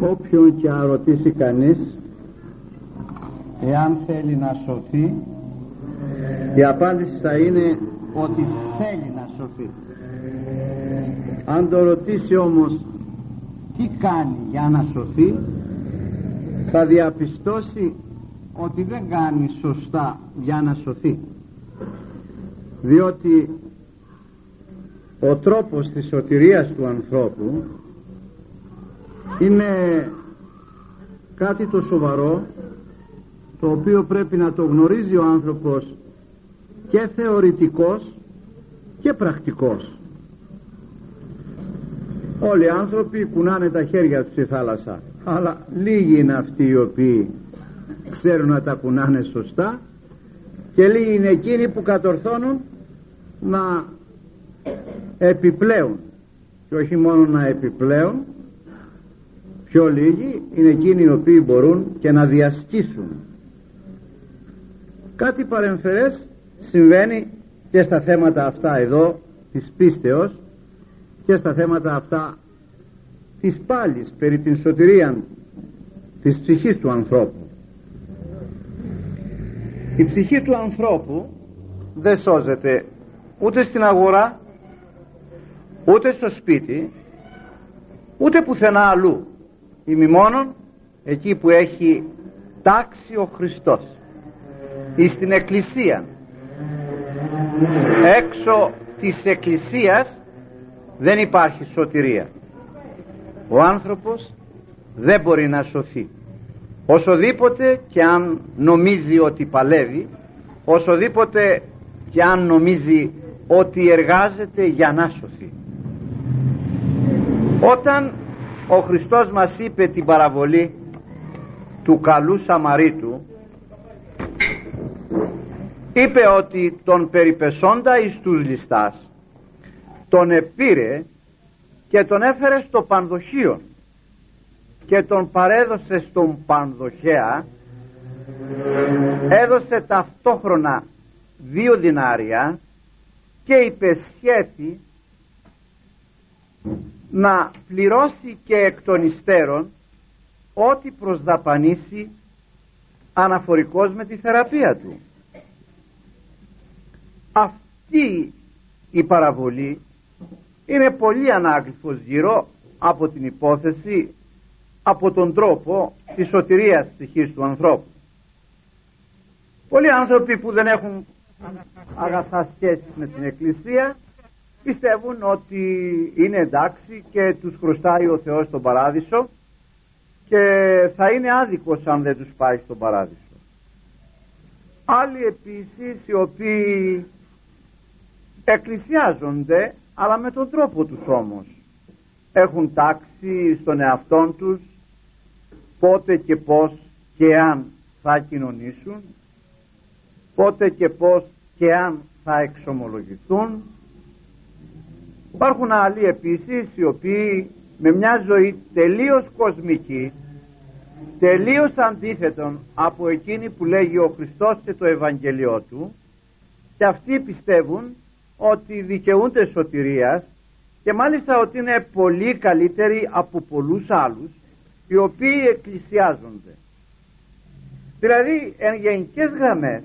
όποιον και αν ρωτήσει κανείς εάν θέλει να σωθεί η απάντηση θα είναι ότι θέλει να σωθεί. Αν το ρωτήσει όμως τι κάνει για να σωθεί θα διαπιστώσει ότι δεν κάνει σωστά για να σωθεί. διότι ο τρόπος της σωτηρίας του ανθρώπου είναι κάτι το σοβαρό το οποίο πρέπει να το γνωρίζει ο άνθρωπος και θεωρητικός και πρακτικός. Όλοι οι άνθρωποι κουνάνε τα χέρια τους στη θάλασσα αλλά λίγοι είναι αυτοί οι οποίοι ξέρουν να τα κουνάνε σωστά και λίγοι είναι εκείνοι που κατορθώνουν να επιπλέουν. Και όχι μόνο να επιπλέουν πιο λίγοι είναι εκείνοι οι οποίοι μπορούν και να διασκήσουν κάτι παρεμφερές συμβαίνει και στα θέματα αυτά εδώ της πίστεως και στα θέματα αυτά της πάλης περί την σωτηρία της ψυχής του ανθρώπου. Η ψυχή του ανθρώπου δεν σώζεται ούτε στην αγορά ούτε στο σπίτι ούτε πουθενά αλλού ημιμόνον εκεί που έχει τάξει ο Χριστός. Ή στην εκκλησία. Έξω της εκκλησίας δεν υπάρχει σωτηρία. Ο άνθρωπος δεν μπορεί να σωθεί. Όσοδήποτε και αν νομίζει ότι παλεύει όσοδήποτε και αν νομίζει ότι εργάζεται για να σωθεί. Όταν ο Χριστός μας είπε την παραβολή του καλού Σαμαρίτου. Είπε ότι τον περιπεσόντα εις τους ληστάς τον επήρε και τον έφερε στο πανδοχείο. Και τον παρέδωσε στον πανδοχέα. Έδωσε ταυτόχρονα δύο δινάρια και υπεσχέθη να πληρώσει και εκ των υστέρων ό,τι προσδαπανίσει αναφορικός με τη θεραπεία του. Αυτή η παραβολή είναι πολύ ανάγλυφος γύρω από την υπόθεση από τον τρόπο της σωτηρίας ψυχής του ανθρώπου. Πολλοί άνθρωποι που δεν έχουν αγαθά σχέσεις με την Εκκλησία πιστεύουν ότι είναι εντάξει και τους χρωστάει ο Θεός στον παράδεισο και θα είναι άδικος αν δεν τους πάει στον παράδεισο. Άλλοι επίσης οι οποίοι εκκλησιάζονται αλλά με τον τρόπο τους όμως έχουν τάξει στον εαυτόν τους πότε και πώς και αν θα κοινωνήσουν πότε και πώς και αν θα εξομολογηθούν υπάρχουν άλλοι επίσης οι οποίοι με μια ζωή τελείως κοσμική τελείως αντίθετον από εκείνη που λέγει ο Χριστός και το Ευαγγελιό του και αυτοί πιστεύουν ότι δικαιούνται σωτηρίας και μάλιστα ότι είναι πολύ καλύτεροι από πολλούς άλλους οι οποίοι εκκλησιάζονται. Δηλαδή εν γενικές γραμμές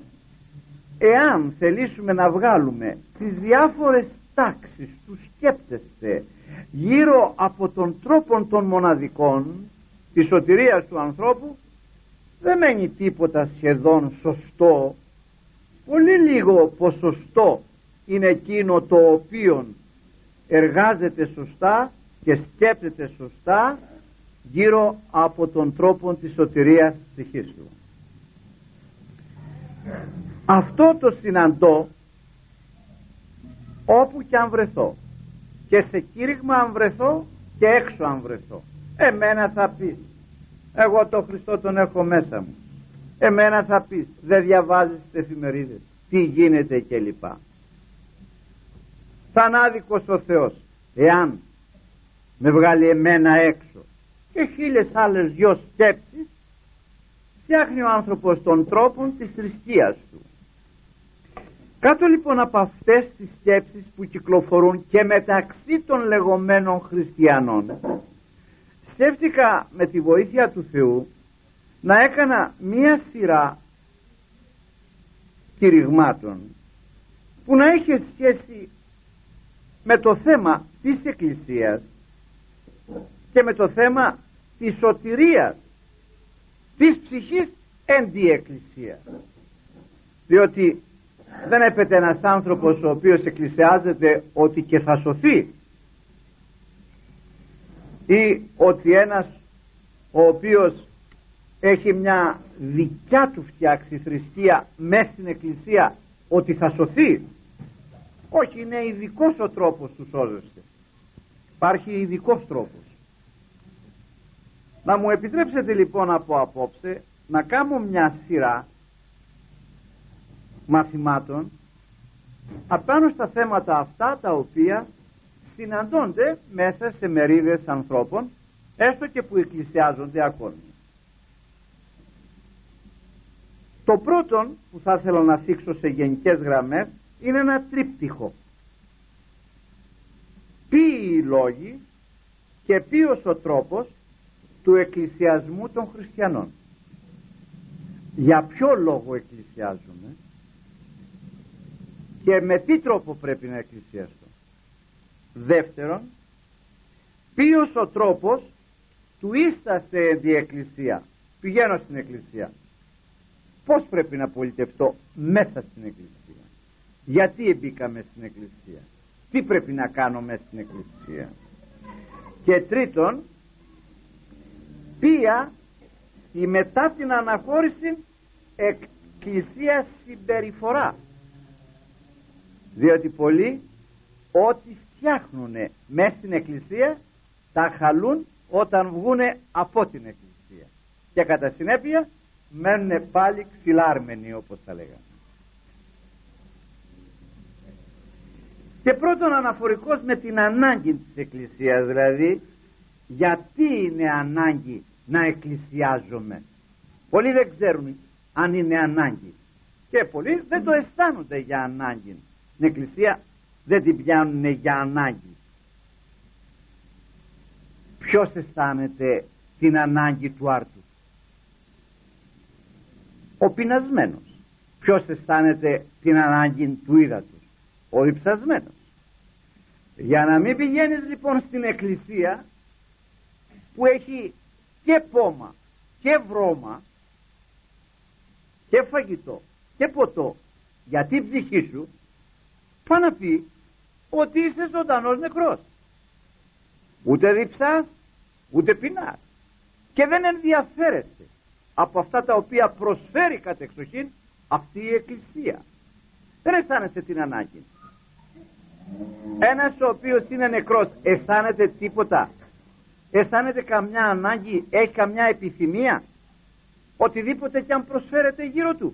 εάν θελήσουμε να βγάλουμε τις διάφορες τάξεις τους σκέπτεστε γύρω από τον τρόπο των μοναδικών της σωτηρίας του ανθρώπου δεν μένει τίποτα σχεδόν σωστό. Πολύ λίγο ποσοστό είναι εκείνο το οποίο εργάζεται σωστά και σκέπτεται σωστά γύρω από τον τρόπο της σωτηρίας της ψυχής του. Αυτό το συναντώ όπου και αν βρεθώ. Και σε κήρυγμα αν βρεθώ και έξω αν βρεθώ. Εμένα θα πεις εγώ το Χριστό τον έχω μέσα μου εμένα θα πεις δεν διαβάζεις τις εφημερίδες τι γίνεται κλπ. Σαν άδικος ο Θεός εάν με βγάλει εμένα έξω. Και χίλιες άλλες δυο σκέψεις φτιάχνει ο άνθρωπος τον τρόπο της θρησκείας του κάτω λοιπόν από αυτές τις σκέψεις που κυκλοφορούν και μεταξύ των λεγόμενων χριστιανών σκέφτηκα με τη βοήθεια του Θεού να έκανα μία σειρά κηρυγμάτων που να είχε σχέση με το θέμα της Εκκλησίας και με το θέμα της σωτηρίας της ψυχής εν τη Εκκλησία. Διότι δεν έπεται ένας άνθρωπος ο οποίος εκκλησιάζεται ότι και θα σωθεί ή ότι ένας ο οποίος έχει μια δικιά του φτιάξει θρησκεία μέσα στην εκκλησία ότι θα σωθεί. Όχι είναι ειδικός ο τρόπος τους σώζεστε υπάρχει ειδικός τρόπος. Να μου επιτρέψετε λοιπόν από απόψε να κάνω μια σειρά μαθημάτων απάνω στα θέματα αυτά τα οποία συναντώνται μέσα σε μερίδες ανθρώπων έστω και που εκκλησιάζονται ακόμη. Το πρώτο που θα ήθελα να θίξω σε γενικές γραμμές είναι ένα τρίπτυχο. Ποιοι οι λόγοι και ποιος ο τρόπος του εκκλησιασμού των χριστιανών. Για ποιο λόγο εκκλησιάζουμε; Και με τι τρόπο πρέπει να εκκλησιαστώ; Δεύτερον, ποιος ο τρόπος του ίσταστε δι' εκκλησία. Πηγαίνω στην εκκλησία. Πώς πρέπει να πολιτευτώ μέσα στην εκκλησία; Γιατί μπήκαμε στην εκκλησία; Τι πρέπει να κάνω μέσα στην εκκλησία; Και τρίτον, ποια η μετά την αναχώρηση εκκλησίας συμπεριφορά; Διότι πολλοί ό,τι φτιάχνουν μέσα στην εκκλησία τα χαλούν όταν βγουν από την εκκλησία. Και κατά συνέπεια μένουν πάλι ξυλάρμενοι όπως θα λέγαμε και πρώτον αναφορικός με την ανάγκη της εκκλησίας δηλαδή γιατί είναι ανάγκη να εκκλησιάζομαι. Πολλοί δεν ξέρουν αν είναι ανάγκη. Και πολλοί δεν το αισθάνονται για ανάγκη την εκκλησία δεν την πιάνουν για ανάγκη. Ποιος αισθάνεται την ανάγκη του άρτου; Ο πεινασμένος. Ποιος αισθάνεται την ανάγκη του ύδατος; Ο υψασμένος για να μην πηγαίνεις λοιπόν στην εκκλησία που έχει και πόμα και βρώμα και φαγητό και ποτό για την ψυχή σου πάει να πει ότι είσαι ζωντανός νεκρός. Ούτε διψάς ούτε πεινάς. Και δεν ενδιαφέρεσαι από αυτά τα οποία προσφέρει κατεξοχήν αυτή η εκκλησία. Δεν αισθάνεσαι την ανάγκη. Ένας ο οποίος είναι νεκρός αισθάνεται τίποτα. Αισθάνεται καμιά ανάγκη έχει καμιά επιθυμία. Οτιδήποτε και αν προσφέρεται γύρω του.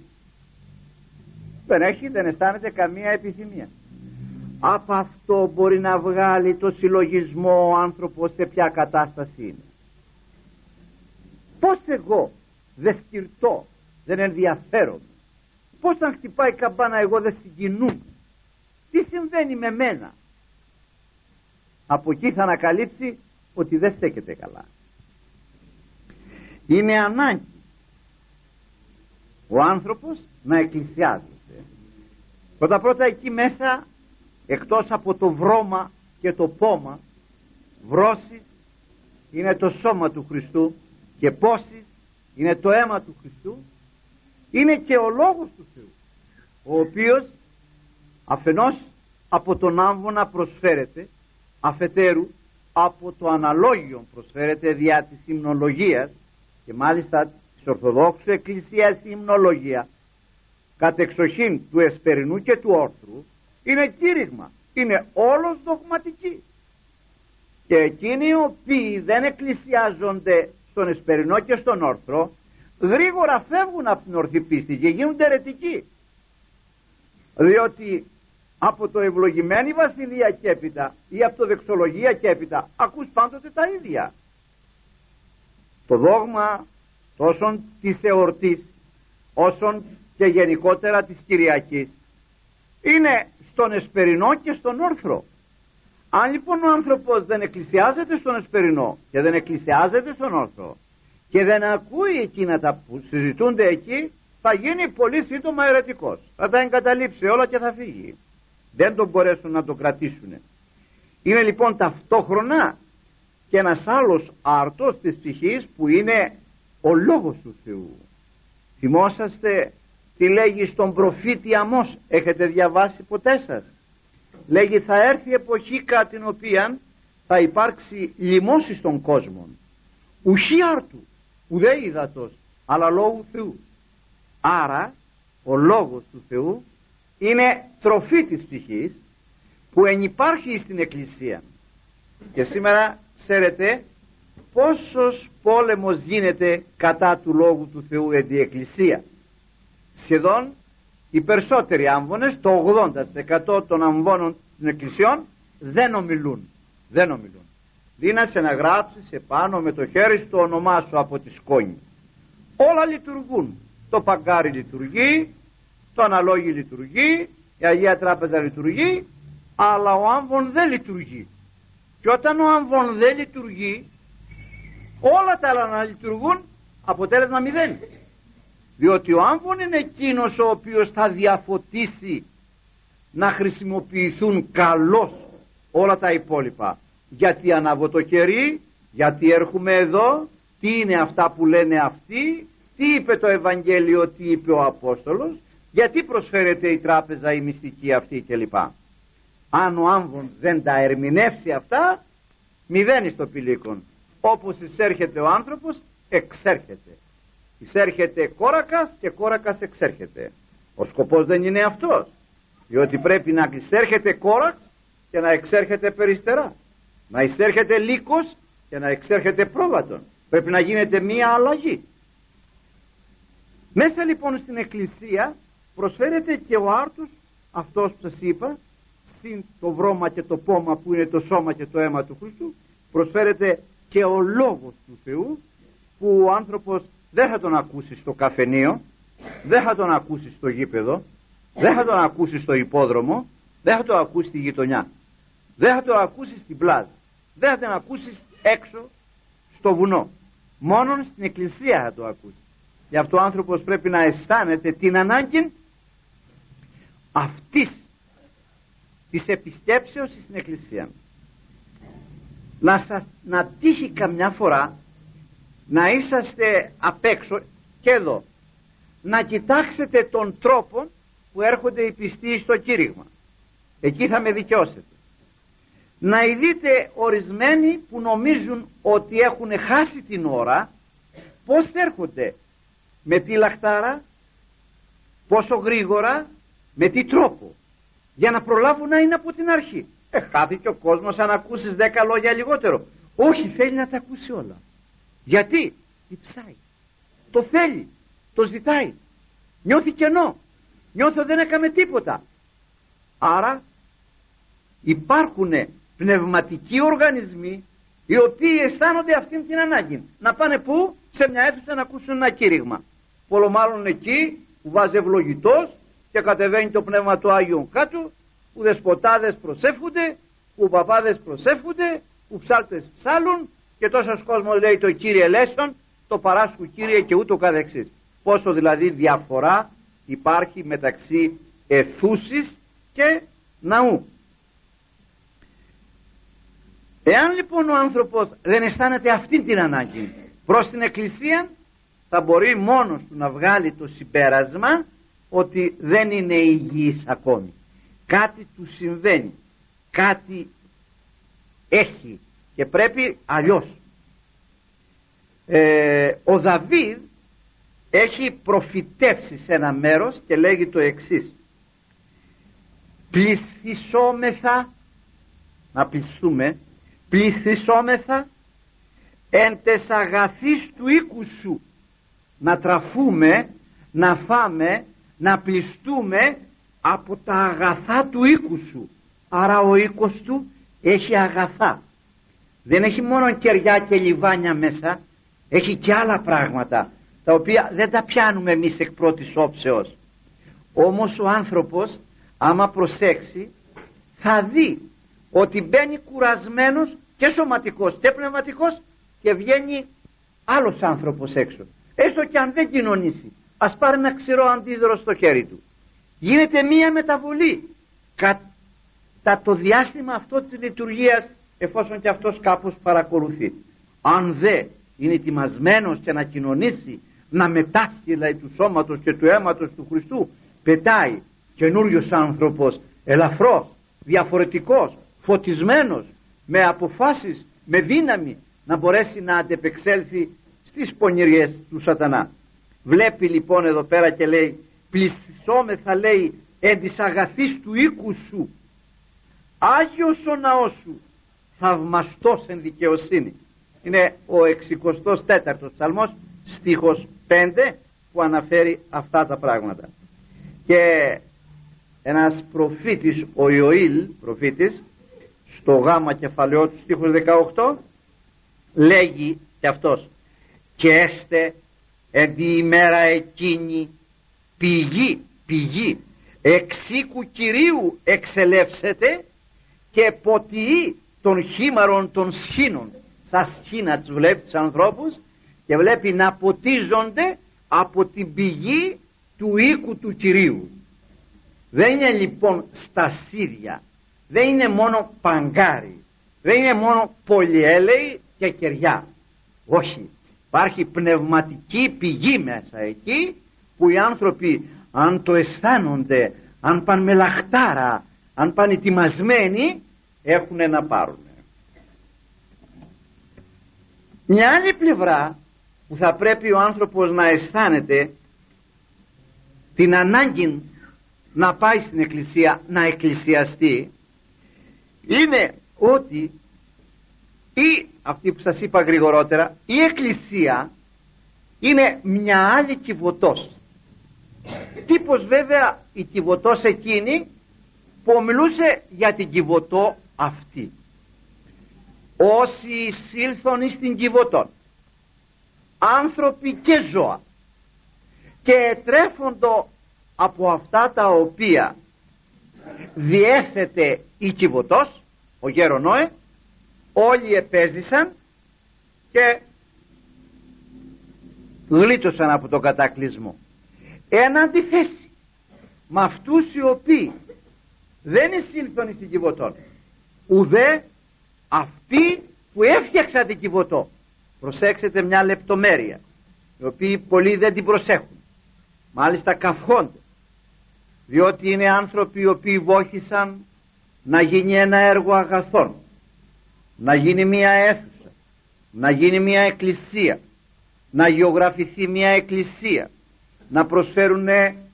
Δεν έχει δεν αισθάνεται καμία επιθυμία από αυτό μπορεί να βγάλει το συλλογισμό ο άνθρωπος σε ποια κατάσταση είναι. Πως εγώ δεν σκυρτώ δεν ενδιαφέρομαι. Πως αν χτυπάει καμπάνα εγώ δεν συγκινούμαι. Τι συμβαίνει με μένα. Από εκεί θα ανακαλύψει ότι δεν στέκεται καλά. Είναι ανάγκη ο άνθρωπος να εκκλησιάζεται. Πρώτα πρώτα εκεί μέσα εκτός από το βρώμα και το πόμα βρώσει είναι το σώμα του Χριστού και πόση είναι το αίμα του Χριστού είναι και ο λόγος του Θεού ο οποίος αφενός από τον άμβονα προσφέρεται αφετέρου από το αναλόγιο προσφέρεται διά της υμνολογίας και μάλιστα της Ορθοδόξου Εκκλησίας η υμνολογία κατ' εξοχήν του εσπερινού και του όρθρου είναι κήρυγμα. Είναι όλος δογματική. Και εκείνοι οι οποίοι δεν εκκλησιάζονται στον εσπερινό και στον όρθρο γρήγορα φεύγουν από την ορθή πίστη και γίνονται αιρετικοί. Διότι από το ευλογημένη βασιλεία και έπειτα ή από το δεξολογία και έπειτα ακούς πάντοτε τα ίδια. Το δόγμα τόσο της εορτής όσον και γενικότερα της Κυριακής είναι στον Εσπερινό και στον Όρθρο Αν λοιπόν ο άνθρωπος δεν εκκλησιάζεται στον εσπερινό και δεν εκκλησιάζεται στον όρθο και δεν ακούει εκείνα τα που συζητούνται εκεί θα γίνει πολύ σύντομα αιρετικός. Θα τα εγκαταλείψει όλα και θα φύγει. Δεν τον μπορέσουν να το κρατήσουν. Είναι λοιπόν ταυτόχρονα και ένας άλλος άρτος της ψυχής που είναι ο λόγος του Θεού. Θυμόσαστε τι λέγει στον προφήτη Αμός. Έχετε διαβάσει ποτέ σας; Λέγει θα έρθει εποχή κατά την οποία θα υπάρξει λοιμώση στον κόσμο. Ουχή άρτου, ουδέ υδατός, αλλά λόγου Θεού. Άρα ο λόγος του Θεού είναι τροφή της ψυχής που ενυπάρχει στην Εκκλησία. Και σήμερα ξέρετε πόσος πόλεμος γίνεται κατά του Λόγου του Θεού εν τη Εκκλησία. Σχεδόν οι περισσότεροι άμβονες, το 80% των αμβώνων των εκκλησιών δεν ομιλούν. Δεν ομιλούν. Δίνασε να γράψεις επάνω με το χέρι στο όνομά σου από τη σκόνη. Όλα λειτουργούν. Το παγκάρι λειτουργεί, το αναλόγι λειτουργεί, η Αγία Τράπεζα λειτουργεί, αλλά ο άμβον δεν λειτουργεί. Και όταν ο άμβον δεν λειτουργεί, όλα τα άλλα να λειτουργούν, αποτέλεσμα μηδέν. Διότι ο άμβον είναι εκείνος ο οποίος θα διαφωτίσει να χρησιμοποιηθούν καλώς όλα τα υπόλοιπα. Γιατί ανάβω το κερί, γιατί έρχομαι εδώ, τι είναι αυτά που λένε αυτοί, τι είπε το Ευαγγέλιο, τι είπε ο Απόστολος, γιατί προσφέρεται η τράπεζα η μυστική αυτή κλπ. Αν ο άμβον δεν τα ερμηνεύσει αυτά, μηδένει στο πηλίκον. Όπως εισέρχεται ο άνθρωπος, εξέρχεται. Εισέρχεται κόρακας και κόρακας εξέρχεται. Ο σκοπός δεν είναι αυτός. Διότι πρέπει να εισέρχεται κόραξ και να εξέρχεται περιστερά. Να εισέρχεται λύκος και να εξέρχεται πρόβατον. Πρέπει να γίνεται μία αλλαγή. Μέσα λοιπόν στην εκκλησία προσφέρεται και ο άρτος αυτός που σας είπα συν το βρώμα και το πόμα που είναι το σώμα και το αίμα του Χριστού προσφέρεται και ο λόγος του Θεού που ο άνθρωπος δεν θα τον ακούσεις στο καφενείο δεν θα τον ακούσεις στο γήπεδο δεν θα τον ακούσεις στο υπόδρομο δεν θα τον ακούσεις στη γειτονιά. Δεν θα τον ακούσεις στην πλάζα. Δεν θα τον ακούσεις έξω στο βουνό. Μόνον στην εκκλησία θα το ακούσεις. Γι' αυτό ο άνθρωπος πρέπει να αισθάνεται την ανάγκη αυτής της επισκέψεως στην εκκλησία. Να, σας, να τύχει καμιά φορά να είσαστε απ' έξω και εδώ. Να κοιτάξετε τον τρόπο που έρχονται οι πιστοί στο κήρυγμα. Εκεί θα με δικαιώσετε. Να ειδείτε ορισμένοι που νομίζουν ότι έχουν χάσει την ώρα πως έρχονται. Με τη λαχτάρα πόσο γρήγορα με τι τρόπο. Για να προλάβουν να είναι από την αρχή. Ε, χάθηκε ο κόσμος αν ακούσεις δέκα λόγια λιγότερο. Όχι θέλει να τα ακούσει όλα γιατί; Διψάει το θέλει. Το ζητάει. Νιώθει κενό. Νιώθω δεν έκαμε τίποτα. Άρα υπάρχουν πνευματικοί οργανισμοί οι οποίοι αισθάνονται αυτήν την ανάγκη. Να πάνε πού; Σε μια αίθουσα να ακούσουν ένα κήρυγμα. Πολλομάλλον εκεί που βάζει ευλογητός και κατεβαίνει το πνεύμα του Άγιου κάτω που δεσποτάδες προσεύχονται που παπάδες προσεύχονται που ψάλτες ψάλουν και τόσος κόσμος λέει το Κύριε Λέσον το παράσκου Κύριε και ούτω καθεξής. Πόσο δηλαδή διαφορά υπάρχει μεταξύ εθούσης και ναού. Εάν λοιπόν ο άνθρωπος δεν αισθάνεται αυτή την ανάγκη προς την εκκλησία θα μπορεί μόνος του να βγάλει το συμπέρασμα ότι δεν είναι υγιής ακόμη. Κάτι του συμβαίνει. Κάτι έχει και πρέπει αλλιώς. Ε, ο Δαβίδ έχει προφητεύσει σε ένα μέρος και λέγει το εξής. Πληθυσόμεθα να πληθούμε πληθυσόμεθα εν τες αγαθείς του οίκου σου να τραφούμε να φάμε να πληστούμε από τα αγαθά του οίκου σου. Άρα ο οίκος του έχει αγαθά δεν έχει μόνο κεριά και λιβάνια μέσα έχει και άλλα πράγματα τα οποία δεν τα πιάνουμε εμείς εκ πρώτης όψεως. Όμως ο άνθρωπος άμα προσέξει θα δει ότι μπαίνει κουρασμένος και σωματικός και πνευματικός και βγαίνει άλλος άνθρωπος έξω. Έστω και αν δεν κοινωνήσει. Ας πάρει ένα ξηρό αντίδωρο στο χέρι του. Γίνεται μία μεταβολή. Κατά το διάστημα αυτό της λειτουργίας εφόσον και αυτός κάπως παρακολουθεί. Αν δεν είναι ετοιμασμένος και να κοινωνήσει να μετάσχει δηλαδή του σώματος και του αίματος του Χριστού πετάει καινούριος άνθρωπος ελαφρός, διαφορετικός, φωτισμένος με αποφάσεις, με δύναμη να μπορέσει να αντεπεξέλθει στις πονηριές του σατανά. Βλέπει λοιπόν εδώ πέρα και λέει πλησσόμεθα λέει εν της αγαθής του οίκου σου Άγιος ο ναός σου θαυμαστός εν δικαιοσύνη. Είναι ο 64ος ψαλμός στίχος 5 που αναφέρει αυτά τα πράγματα. Και ένας προφήτης ο Ιωήλ προφήτης στο γάμα κεφαλαιό του στίχος 18 λέγει και αυτός και έστε εν τη ημέρα εκείνη πηγή πηγή εξήκου Κυρίου εξελεύσετε και ποτιεί των χήμαρων των σχήνων. Στα σχήνα τους βλέπει τους ανθρώπους και βλέπει να ποτίζονται από την πηγή του οίκου του Κυρίου. Δεν είναι λοιπόν στα σίδια δεν είναι μόνο παγκάρι δεν είναι μόνο πολυέλεοι και κεριά. Όχι υπάρχει πνευματική πηγή μέσα εκεί που οι άνθρωποι αν το αισθάνονται αν πάνε με λαχτάρα αν πάνε ετοιμασμένοι έχουν να πάρουν. Μια άλλη πλευρά που θα πρέπει ο άνθρωπος να αισθάνεται την ανάγκη να πάει στην εκκλησία να εκκλησιαστεί είναι ότι ή αυτή που σας είπα γρηγορότερα η εκκλησία είναι μια άλλη κυβωτός. Τύπος βέβαια η κυβωτός εκείνη που μιλούσε για την κυβωτό αυτή όσοι εισήλθον στην κυβωτόν άνθρωποι και ζώα και τρέφοντο από αυτά τα οποία διέθετε η κυβωτός ο γέρονόε όλοι επέζησαν και γλίτωσαν από τον κατακλυσμό. Εν αντιθέσει με αυτούς οι οποίοι δεν εισήλθον στην κυβωτόν ουδέ αυτοί που έφτιαξαν την κυβωτό. Προσέξτε μια λεπτομέρεια οι οποίοι πολλοί δεν την προσέχουν. Μάλιστα καυχόνται διότι είναι άνθρωποι οι οποίοι βόχησαν να γίνει ένα έργο αγαθών να γίνει μια αίθουσα να γίνει μια εκκλησία να γεωγραφηθεί μια εκκλησία να προσφέρουν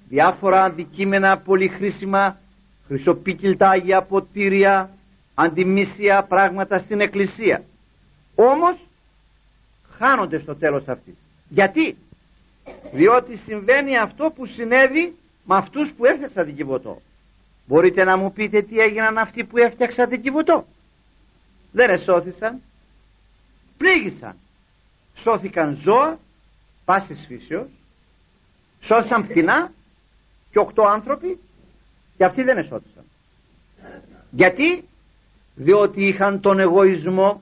διάφορα αντικείμενα πολύ χρήσιμα χρυσοπίκυλτα αγία ποτήρια αντιμίσια πράγματα στην εκκλησία. Όμως χάνονται στο τέλος αυτή γιατί; Διότι συμβαίνει αυτό που συνέβη με αυτούς που έφτιαξαν την Κιβωτό. Μπορείτε να μου πείτε τι έγιναν αυτοί που έφτιαξαν την Κιβωτό. Δεν εσώθησαν πλήγησαν σώθηκαν ζώα πάσης φύσεως. Σώθησαν πτηνά και οκτώ άνθρωποι. Και αυτοί δεν εσώθησαν γιατί; Διότι είχαν τον εγωισμό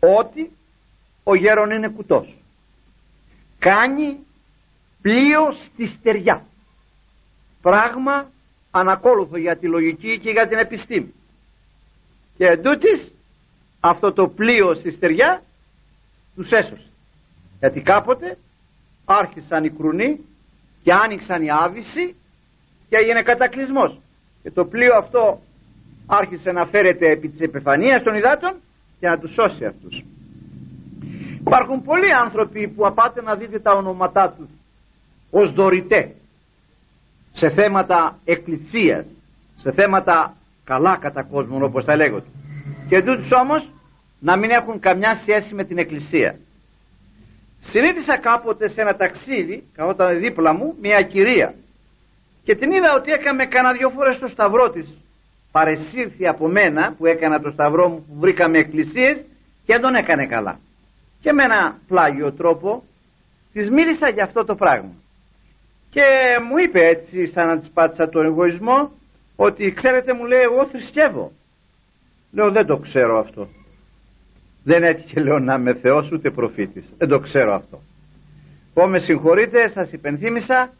ότι ο γέρον είναι κουτός. Κάνει πλοίο στη στεριά. Πράγμα ανακόλουθο για τη λογική και για την επιστήμη. Και εντούτοις αυτό το πλοίο στη στεριά τους έσωσε. Γιατί κάποτε άρχισαν οι κρουνοί και άνοιξαν οι άβυση και έγινε κατακλυσμός. Και το πλοίο αυτό άρχισε να φέρεται επί της επιφανίας των υδάτων και να τους σώσει αυτούς. Υπάρχουν πολλοί άνθρωποι που απάτε να δείτε τα ονόματά τους ως δωρητέ σε θέματα εκκλησίας σε θέματα καλά κατά κόσμον όπως τα λέγονται. Και τούτους όμως να μην έχουν καμιά σχέση με την εκκλησία. Συνήθισα κάποτε σε ένα ταξίδι καθόταν δίπλα μου μια κυρία. Και την είδα ότι έκαμε κανένα δυο φορές το σταυρό της παρεσύρθη από μένα που έκανα το σταυρό μου που βρήκαμε εκκλησίες και δεν τον έκανε καλά. Και με ένα πλάγιο τρόπο της μίλησα για αυτό το πράγμα. Και μου είπε έτσι σαν να της πάτησα τον εγωισμό ότι ξέρετε μου λέει εγώ θρησκεύω λέω δεν το ξέρω αυτό δεν έτυχε λέω να είμαι Θεός ούτε προφήτης δεν το ξέρω αυτό. Πω με συγχωρείτε σας υπενθύμησα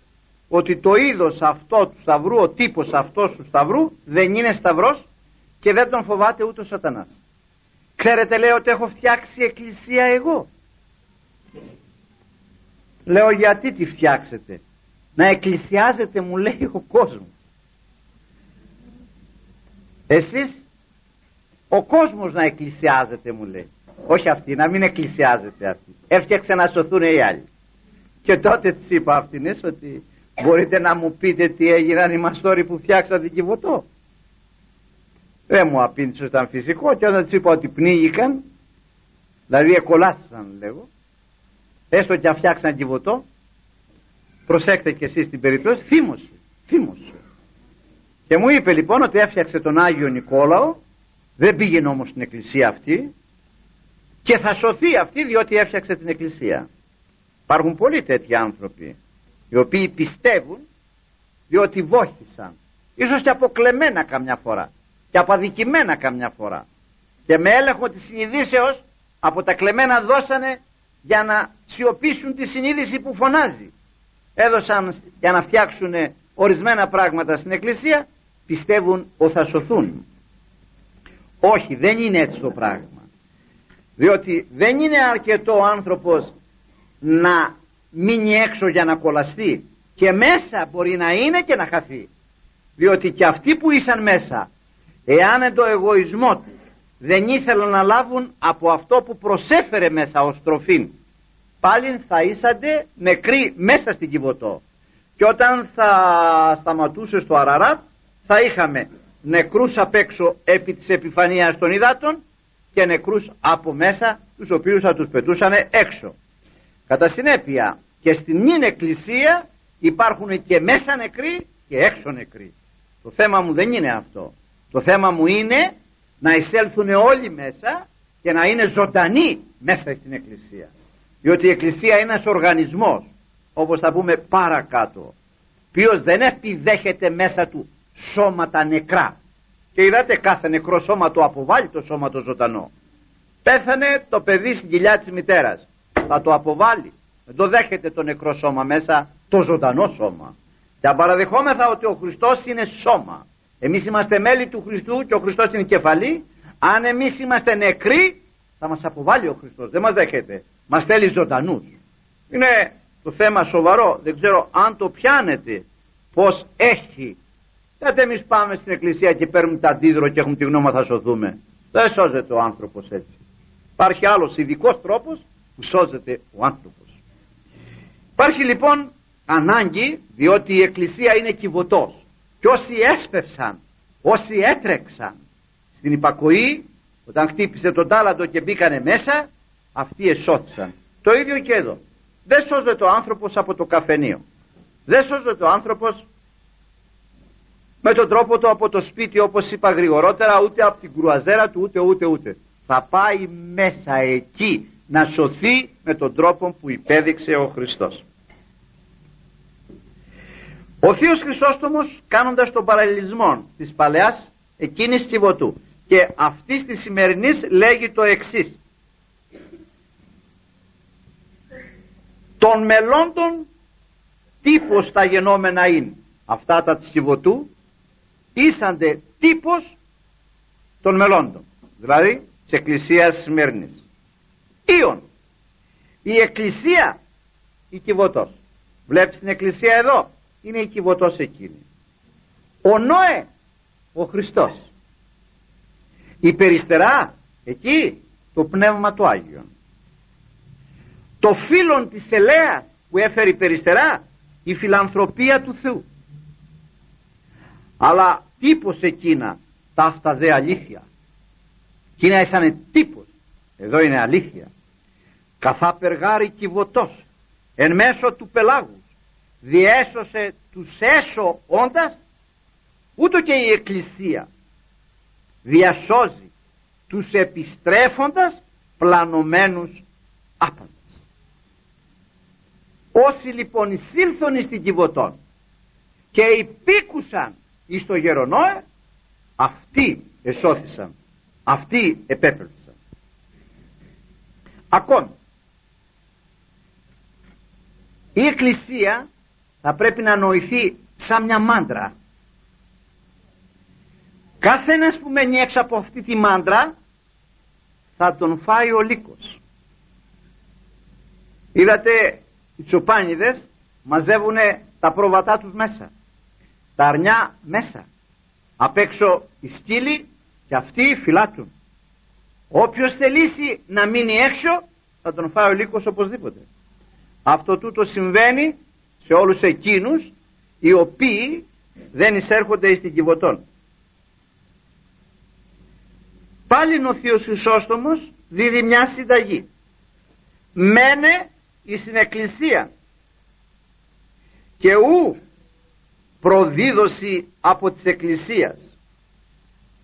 ότι το είδος αυτό του σταυρού ο τύπος αυτός του σταυρού δεν είναι σταυρός και δεν τον φοβάται ούτε ο σατανάς. Ξέρετε λέω ότι έχω φτιάξει εκκλησία εγώ. Λέω γιατί τη φτιάξετε; Να εκκλησιάζεται μου λέει ο κόσμος. Εσείς ο κόσμος να εκκλησιάζεται μου λέει. Όχι αυτή να μην εκκλησιάζεται αυτή έφτιαξε να σωθούν οι άλλοι. Και τότε της είπα αυτήν ότι μπορείτε να μου πείτε τι έγιναν οι μαστόροι που φτιάξατε κυβωτό δεν μου απήντησε ότι ήταν φυσικό και όταν της είπα ότι πνίγηκαν δηλαδή εκολάστησαν λέγω έστω και αν φτιάξαν κυβωτό προσέξτε και εσείς την περίπτωση θύμωσε, θύμωσε. Και μου είπε λοιπόν ότι έφτιαξε τον Άγιο Νικόλαο δεν πήγαινε όμως στην εκκλησία αυτή και θα σωθεί αυτή διότι έφτιαξε την εκκλησία. Υπάρχουν πολλοί τέτοιοι άνθρωποι οι οποίοι πιστεύουν διότι βόχησαν. Ίσως και αποκλεμμένα καμιά φορά και απαδικημένα καμιά φορά. Και με έλεγχο της συνειδήσεως από τα κλεμμένα δώσανε για να σιωπήσουν τη συνείδηση που φωνάζει. Έδωσαν για να φτιάξουν ορισμένα πράγματα στην εκκλησία πιστεύουν ότι θα σωθούν. Όχι δεν είναι έτσι το πράγμα. Διότι δεν είναι αρκετό ο άνθρωπος να μείνει έξω για να κολλαστεί και μέσα μπορεί να είναι και να χαθεί. Διότι και αυτοί που ήσαν μέσα εάν το εγωισμό τους δεν ήθελαν να λάβουν από αυτό που προσέφερε μέσα ως τροφή πάλι θα ήσανται νεκροί μέσα στην Κιβωτό και όταν θα σταματούσε στο Αραράτ θα είχαμε νεκρούς απ' έξω επί της επιφανείας των υδάτων και νεκρούς από μέσα τους οποίους θα τους πετούσαν έξω κατά συνέπεια και στην νυν εκκλησία υπάρχουν και μέσα νεκροί και έξω νεκροί. Το θέμα μου δεν είναι αυτό. Το θέμα μου είναι να εισέλθουν όλοι μέσα και να είναι ζωντανοί μέσα στην εκκλησία. Διότι η εκκλησία είναι ένας οργανισμός όπως θα πούμε παρακάτω ποιος δεν επιδέχεται μέσα του σώματα νεκρά. Και είδατε κάθε νεκρό σώμα το αποβάλλει το σώμα το ζωντανό. Πέθανε το παιδί στην κοιλιά της μητέρας θα το αποβάλει. Δεν το δέχεται το νεκρό σώμα μέσα το ζωντανό σώμα. Και αν παραδεχόμεθα ότι ο Χριστός είναι σώμα. Εμείς είμαστε μέλη του Χριστού και ο Χριστός είναι κεφαλή. Αν εμείς είμαστε νεκροί θα μας αποβάλει ο Χριστός. Δεν μας δέχεται. Μας θέλει ζωντανούς. Είναι το θέμα σοβαρό. Δεν ξέρω αν το πιάνετε πως έχει. Γιατί εμείς πάμε στην εκκλησία και παίρνουμε τα αντίδρο και έχουμε τη γνώμη θα σωθούμε. Δεν σώζεται ο άνθρωπος έτσι. Υπάρχει άλλος ειδικός τρόπος που σώζεται ο άνθρωπος. Υπάρχει λοιπόν ανάγκη διότι η εκκλησία είναι κυβωτός. Και όσοι έσπευσαν, όσοι έτρεξαν στην υπακοή, όταν χτύπησε τον τάλαντο και μπήκανε μέσα, αυτοί εσώθησαν. Το ίδιο και εδώ. Δεν σώζεται ο άνθρωπος από το καφενείο. Δεν σώζεται ο άνθρωπος με τον τρόπο του από το σπίτι όπως είπα γρηγορότερα ούτε από την κρουαζέρα του ούτε ούτε ούτε θα πάει μέσα εκεί να σωθεί με τον τρόπο που υπέδειξε ο Χριστός. Ο Θείος Χρυσόστομος κάνοντας τον παραλληλισμό της παλαιάς εκείνης κυβωτού και αυτής της σημερινής λέγει το εξής. Των μελώντων τύπος τα γενόμενα είναι. Αυτά τα της κυβωτού ήσαντε τύπος των μελώντων δηλαδή της Εκκλησίας Σμύρνης Ήον η Εκκλησία η Κιβωτός βλέπεις την Εκκλησία εδώ. Είναι η Κιβωτός εκείνη. Ο Νόε ο Χριστός. Η περιστερά εκεί το Πνεύμα του Άγιον. Το φίλον της ελέας που έφερε η περιστερά η φιλανθρωπία του Θεού. Αλλά τύπος εκείνα ταύτα δε αλήθεια. Εκείνα ήσανε τύπος. Εδώ είναι αλήθεια καθά περγάρι κυβωτός εν μέσω του πελάγους διέσωσε τους έσω όντας ούτω και η εκκλησία διασώζει τους επιστρέφοντας πλανωμένους άπαντες. Όσοι λοιπόν εισήλθον στην Κιβωτών και υπήκουσαν ή στο γερονόε αυτοί εσώθησαν αυτοί επέπληξαν ακόμη η εκκλησία θα πρέπει να νοηθεί σαν μια μάντρα. Κάθε ένας που μένει έξω από αυτή τη μάντρα θα τον φάει ο λύκος. Είδατε οι τσοπάνιδες μαζεύουν τα πρόβατά τους μέσα. Τα αρνιά μέσα. Απ' έξω οι σκύλοι και αυτοί φυλάτουν. Όποιος θελήσει να μείνει έξω θα τον φάει ο λύκος οπωσδήποτε αυτό τούτο συμβαίνει σε όλους εκείνους οι οποίοι δεν εισέρχονται στην Κιβωτών πάλι ο Θείος Χρυσόστομος δίδει μια συνταγή. Μένε εις την Εκκλησία. Και ου προδίδωση από της Εκκλησίας.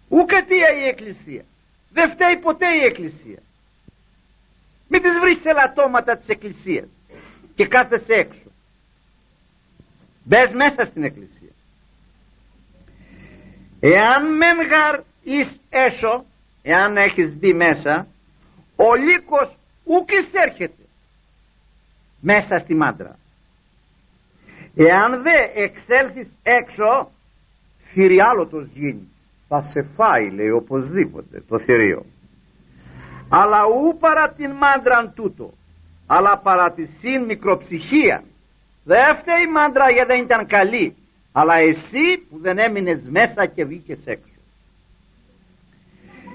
Ου κατία η Εκκλησία. Δεν φταίει ποτέ η Εκκλησία. Μην τις βρεις ελαττώματα της Εκκλησίας και κάθεσαι έξω. Μπες μέσα στην Εκκλησία. Εάν μεν γαρ εις έσω εάν έχεις δει μέσα ο λύκος ούκ έρχεται μέσα στη μάντρα. Εάν δε εξέλθεις έξω θηριάλωτος γίνει. Θα σε φάει λέει οπωσδήποτε το θηρίο. Αλλά ου παρά την μάντραν τούτο αλλά παρά τη συν μικροψυχία. Δεν φταίει η μάντρα γιατί δεν ήταν καλή. Αλλά εσύ που δεν έμεινες μέσα και βγήκες έξω.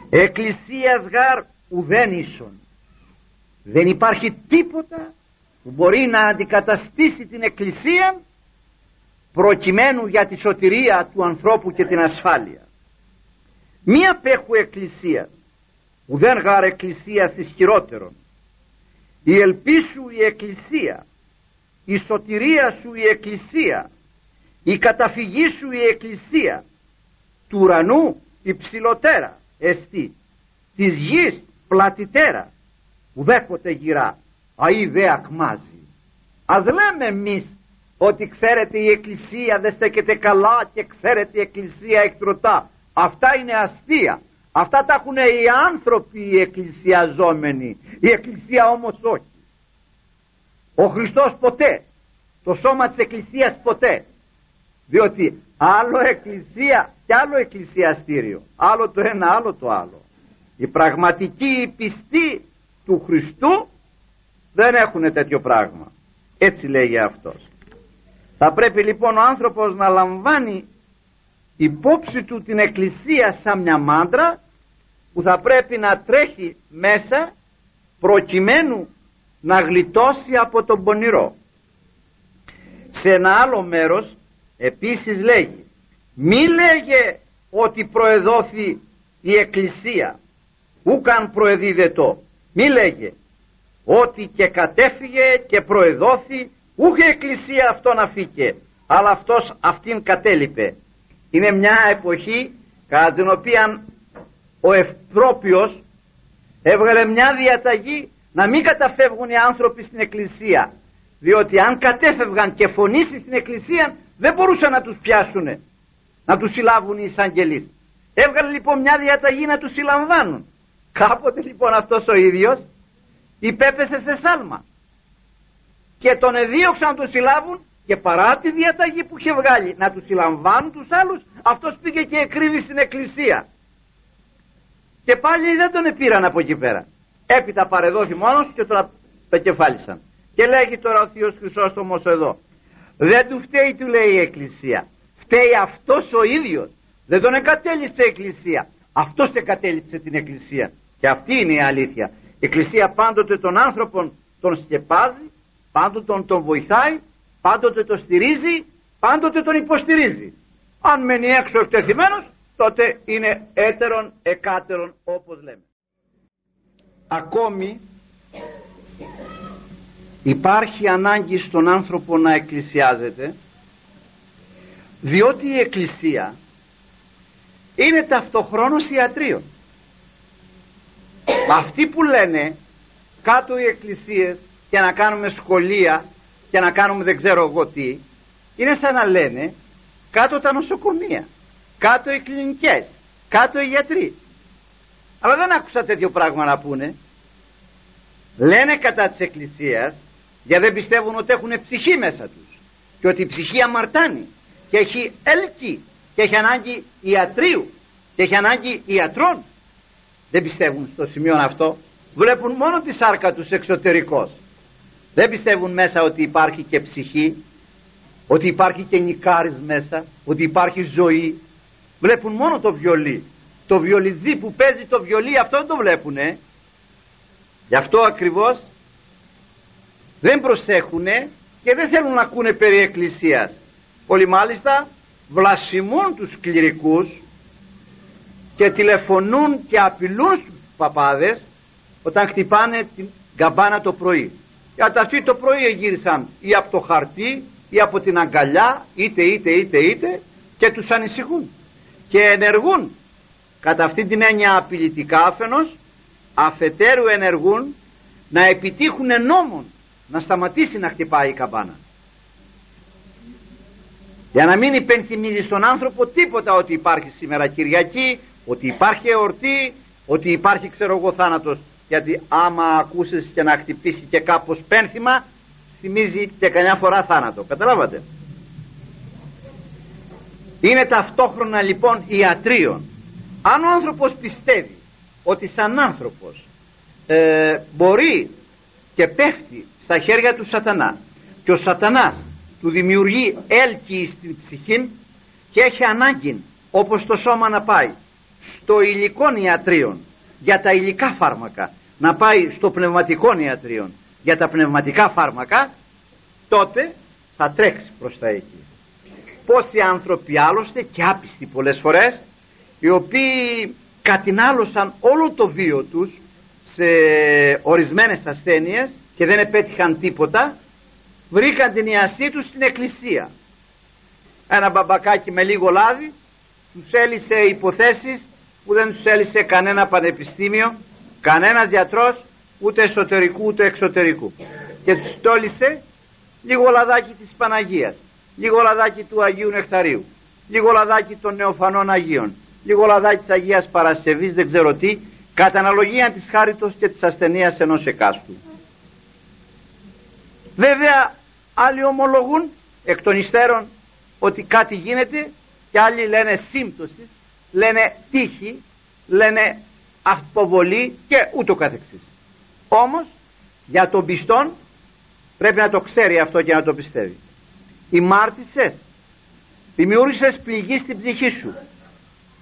Εκκλησίας γάρ ουδέν ίσον. Δεν υπάρχει τίποτα που μπορεί να αντικαταστήσει την εκκλησία προκειμένου για τη σωτηρία του ανθρώπου και την ασφάλεια. Μία πέχου εκκλησία ουδέν γάρ εκκλησίας ισχυρότερον η ελπίσου η εκκλησία η σωτηρία σου η εκκλησία η καταφυγή σου η εκκλησία του ουρανού υψηλότερα εστί της γης πλατιτέρα ουδέποτε γυρά αή δε ακμάζει. Ας λέμε εμείς ότι ξέρετε η εκκλησία δεν στέκεται καλά και ξέρετε η εκκλησία εκτρωτά. Αυτά είναι αστεία αυτά τα έχουν οι άνθρωποι οι εκκλησιαζόμενοι. Η εκκλησία όμως όχι. Ο Χριστός ποτέ. Το σώμα της εκκλησίας ποτέ. Διότι άλλο εκκλησία και άλλο εκκλησιαστήριο. Άλλο το ένα άλλο το άλλο. Οι πραγματικοί πιστοί του Χριστού δεν έχουν τέτοιο πράγμα. Έτσι λέγει αυτός. Θα πρέπει λοιπόν ο άνθρωπος να λαμβάνει υπόψη του την εκκλησία σαν μια μάντρα που θα πρέπει να τρέχει μέσα προκειμένου να γλιτώσει από τον πονηρό. Σε ένα άλλο μέρος επίσης λέγει μη λέγε ότι προεδόθη η εκκλησία ούκαν προεδίδετο. Μη λέγε ότι και κατέφυγε και προεδόθη ούχε εκκλησία αυτόν αφήκε αλλά αυτός αυτήν κατέλειπε είναι μια εποχή κατά την οποία ο Ευπρόπιος έβγαλε μια διαταγή να μην καταφεύγουν οι άνθρωποι στην εκκλησία. Διότι αν κατέφευγαν και φωνήσεις στην εκκλησία δεν μπορούσαν να τους πιάσουν να τους συλλάβουν οι εισαγγελείς. Έβγαλε λοιπόν μια διαταγή να τους συλλαμβάνουν. Κάποτε λοιπόν αυτός ο ίδιος υπέπεσε σε σάλμα. Και τον εδίωξαν να τον συλλάβουν και παρά τη διαταγή που είχε βγάλει να τους συλλαμβάνουν τους άλλους αυτός πήγε και εκρύβει στην εκκλησία. Και πάλι δεν τον επήραν από εκεί πέρα. Έπειτα παρεδόθη μόνος και τον απεκεφάλισαν και λέγει τώρα ο Θείος Χρυσόστομος εδώ δεν του φταίει του λέει η Εκκλησία φταίει αυτός ο ίδιος. Δεν τον εγκατέλειψε η Εκκλησία. Αυτός εγκατέλειψε την Εκκλησία και αυτή είναι η αλήθεια. Η Εκκλησία πάντοτε τον άνθρωπον τον σκεπάζει πάντοτε τον, τον βοηθάει πάντοτε τον στηρίζει πάντοτε τον υποστηρίζει. Αν μένει έξω εκτεθειμένος τότε είναι έτερον εκάτερον όπως λέμε. Ακόμη υπάρχει ανάγκη στον άνθρωπο να εκκλησιάζεται διότι η εκκλησία είναι ταυτοχρόνως ιατρείο αυτοί που λένε κάτω οι εκκλησίες και να κάνουμε σχολεία και να κάνουμε δεν ξέρω εγώ τι είναι σαν να λένε κάτω τα νοσοκομεία κάτω οι κλινικές κάτω οι γιατροί. Αλλά δεν άκουσα τέτοιο πράγμα να πούνε. Λένε κατά της εκκλησίας γιατί δεν πιστεύουν ότι έχουν ψυχή μέσα τους. Και ότι η ψυχή αμαρτάνει και έχει έλκη και έχει ανάγκη ιατρίου και έχει ανάγκη ιατρών. Δεν πιστεύουν στο σημείο αυτό. Βλέπουν μόνο τη σάρκα τους εξωτερικώς δεν πιστεύουν μέσα ότι υπάρχει και ψυχή ότι υπάρχει και νικάρις μέσα ότι υπάρχει ζωή. Βλέπουν μόνο το βιολί. Το βιολιδί που παίζει το βιολί αυτό δεν το βλέπουνε. Γι' αυτό ακριβώς δεν προσέχουνε και δεν θέλουν να ακούνε περί εκκλησίας. Όλοι μάλιστα βλασιμούν τους κληρικούς και τηλεφωνούν και απειλούν στους παπάδες όταν χτυπάνε την καμπάνα το πρωί γιατί αυτοί το πρωί γύρισαν ή από το χαρτί ή από την αγκαλιά είτε είτε είτε είτε και τους ανησυχούν. Και ενεργούν. Κατά αυτή την έννοια απειλητικά αφενός αφετέρου ενεργούν να επιτύχουν νόμον να σταματήσει να χτυπάει η καμπάνα. Για να μην υπενθυμίζει στον άνθρωπο τίποτα ότι υπάρχει σήμερα Κυριακή ότι υπάρχει εορτή ότι υπάρχει ξέρω εγώ θάνατος γιατί άμα ακούσεις και να χτυπήσει και κάπως πένθυμα θυμίζει και κανιά φορά θάνατο. Καταλάβατε; Είναι ταυτόχρονα λοιπόν ιατρίων. Αν ο άνθρωπος πιστεύει ότι σαν άνθρωπος ε, μπορεί και πέφτει στα χέρια του σατανά και ο σατανάς του δημιουργεί έλκη στην ψυχή και έχει ανάγκη όπως το σώμα να πάει στο υλικό ιατρίων για τα υλικά φάρμακα να πάει στο πνευματικό ιατρίων για τα πνευματικά φάρμακα τότε θα τρέξει προς τα εκεί. Πόσοι άνθρωποι άλλωστε και άπιστοι πολλές φορές οι οποίοι κατηνάλωσαν όλο το βίο τους σε ορισμένες ασθένειες και δεν επέτυχαν τίποτα βρήκαν την ιασή τους στην εκκλησία. Ένα μπαμπακάκι με λίγο λάδι τους έλυσε υποθέσεις που δεν τους έλυσε κανένα πανεπιστήμιο κανένας γιατρός ούτε εσωτερικού ούτε εξωτερικού. Και τους τόλισε λίγο λαδάκι της Παναγίας λίγο λαδάκι του Αγίου Νεκταρίου λίγο λαδάκι των νεοφανών Αγίων λίγο λαδάκι της Αγίας Παρασκευής δεν ξέρω τι κατά αναλογία της χάριτος και της ασθενείας ενός εκάστου. Βέβαια άλλοι ομολογούν εκ των υστέρων ότι κάτι γίνεται και άλλοι λένε σύμπτωση λένε τύχη λένε αυτοβολή και ούτω καθεξής. Όμως για τον πιστόν πρέπει να το ξέρει αυτό και να το πιστεύει. Οι μάρτισες δημιούργησες πληγή στην ψυχή σου.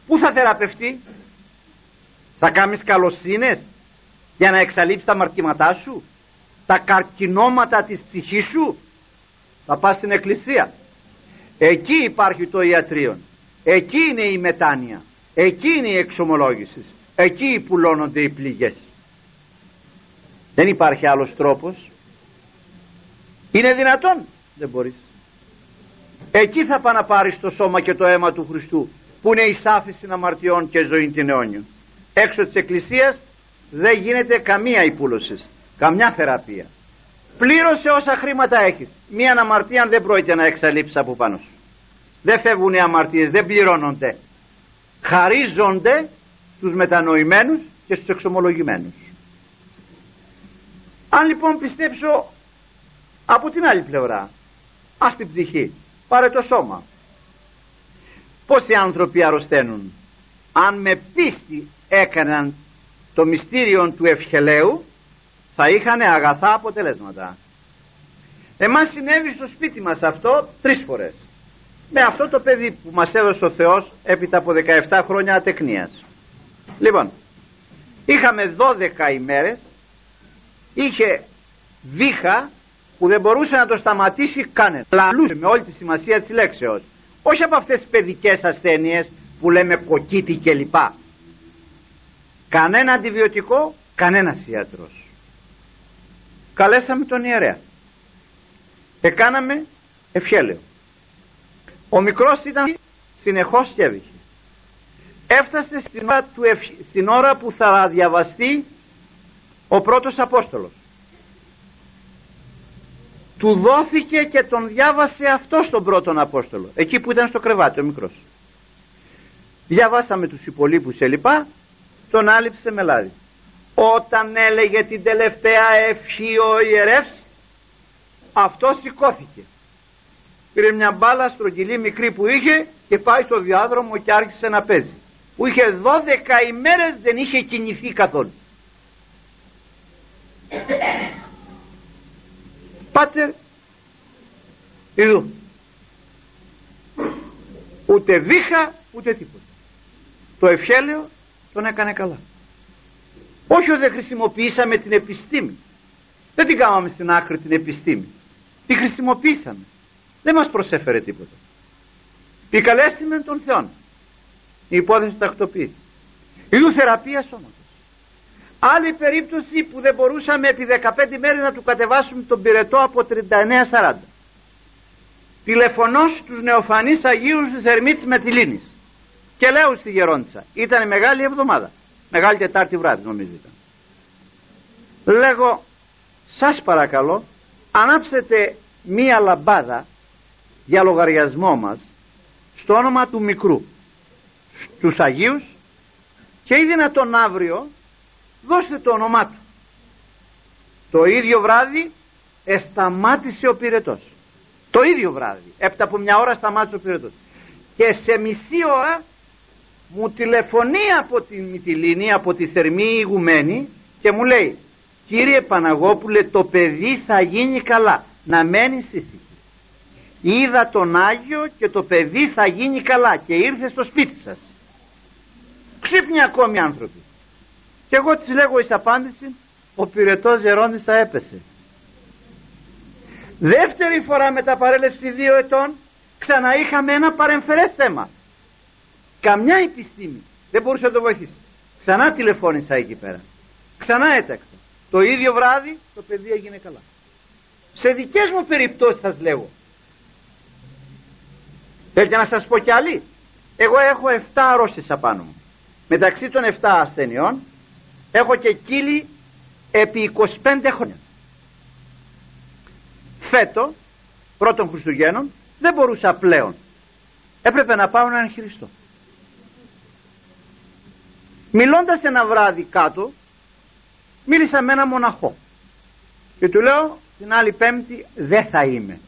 Πού θα θεραπευτεί; Θα κάνεις καλοσύνες για να εξαλείψεις τα αμαρτήματά σου τα καρκινώματα της ψυχής σου. Θα πας στην εκκλησία. Εκεί υπάρχει το ιατρείο. Εκεί είναι η μετάνοια. Εκεί είναι η εξομολόγηση εκεί πουλώνονται οι πληγές. Δεν υπάρχει άλλος τρόπος. Είναι δυνατόν. Δεν μπορείς. Εκεί θα πάει να πάρεις το σώμα και το αίμα του Χριστού που είναι η σάφηση αμαρτιών και ζωή την αιώνιο. Έξω της εκκλησίας δεν γίνεται καμία υπούλωσης καμιά θεραπεία. Πλήρωσε όσα χρήματα έχεις. Μία αμαρτία δεν πρόκειται να εξαλείψεις από πάνω σου. Δεν φεύγουν οι αμαρτίες δεν πληρώνονται. Χαρίζονται στους μετανοημένους και στους εξομολογημένους. Αν λοιπόν πιστέψω από την άλλη πλευρά ας την ψυχή πάρε το σώμα. Πόσοι άνθρωποι αρρωσταίνουν αν με πίστη έκαναν το μυστήριο του ευχελαίου θα είχαν αγαθά αποτελέσματα. Εμάς συνέβη στο σπίτι μας αυτό τρεις φορές. Με αυτό το παιδί που μας έδωσε ο Θεός έπειτα από 17 χρόνια ατεκνίας λοιπόν είχαμε 12 ημέρες είχε βήχα που δεν μπορούσε να το σταματήσει κανένας. Λαλούσε με όλη τη σημασία της λέξεως. Όχι από αυτές τις παιδικές ασθένειες που λέμε κοκκίτι κλπ. Κανένα αντιβιωτικό κανένας ιατρός. Καλέσαμε τον ιερέα. Εκάναμε ευχέλαιο. Ο μικρός ήταν συνεχώς και έβηχε έφτασε στην ώρα, του στην ώρα που θα διαβαστεί ο πρώτος Απόστολος. Του δόθηκε και τον διάβασε αυτό στον πρώτον Απόστολο εκεί που ήταν στο κρεβάτι ο μικρός. Διαβάσαμε τους υπολείπους λοιπά τον άλυψε με λάδι. Όταν έλεγε την τελευταία ευχή ο ιερεύς αυτό σηκώθηκε. Πήρε μια μπάλα στρογγυλή μικρή που είχε και πάει στο διάδρομο και άρχισε να παίζει που είχε 12 ημέρες δεν είχε κινηθεί καθόλου. Πάτερ Ιδού. Ούτε βήχα ούτε τίποτα. Το ευχέλαιο τον έκανε καλά. Όχι ότι δεν χρησιμοποιήσαμε την επιστήμη. Δεν την κάναμε στην άκρη την επιστήμη. Τη χρησιμοποιήσαμε. Δεν μας προσέφερε τίποτα. Επικαλέστημε τον Θεό η υπόθεση τακτοποίησης. Ιδού θεραπείας σώματος άλλη περίπτωση που δεν μπορούσαμε επί 15 μέρες να του κατεβάσουμε τον πυρετό από 39-40 τηλεφωνώ στους νεοφανείς Αγίους της Ερμήτης Μετυλίνης και λέω στη Γερόντισσα ήταν μεγάλη εβδομάδα. Μεγάλη Τετάρτη βράδυ νομίζω ήταν λέγω σας παρακαλώ ανάψετε μία λαμπάδα για λογαριασμό μας στο όνομα του μικρού στους Αγίους και ή δυνατόν αύριο δώστε το όνομά του. Το ίδιο βράδυ εσταμάτησε ο πυρετός. Το ίδιο βράδυ έπειτα από μια ώρα σταμάτησε ο πυρετός. Και σε μισή ώρα μου τηλεφωνεί από τη Μυτιλίνη από τη θερμή ηγουμένη και μου λέει κύριε Παναγόπουλε το παιδί θα γίνει καλά. Να μένεις ήσυχη είδα τον Άγιο και το παιδί θα γίνει καλά και ήρθε στο σπίτι σας ξύπνοι ακόμη άνθρωποι. Και εγώ της λέγω εις απάντηση ο πυρετός Ζερόντισσα έπεσε δεύτερη φορά μετά παρέλευση δύο ετών ξαναείχαμε ένα παρεμφερές θέμα. Καμιά επιστήμη. Δεν μπορούσε να το βοηθήσει. Ξανά τηλεφώνησα εκεί πέρα. Ξανά έταξα. Το ίδιο βράδυ το παιδί έγινε καλά. Σε δικές μου περιπτώσεις σας λέγω. Θέλετε να σας πω κι άλλη εγώ έχω 7 αρρώσεις απάνω μου μεταξύ των 7 ασθενειών έχω και κύλι επί 25 χρόνια. Φέτο πρώτων Χριστουγέννων δεν μπορούσα πλέον. Έπρεπε να πάω να εγχειριστώ μιλώντας ένα βράδυ κάτω μίλησα με ένα μοναχό και του λέω την άλλη πέμπτη δεν θα είμαι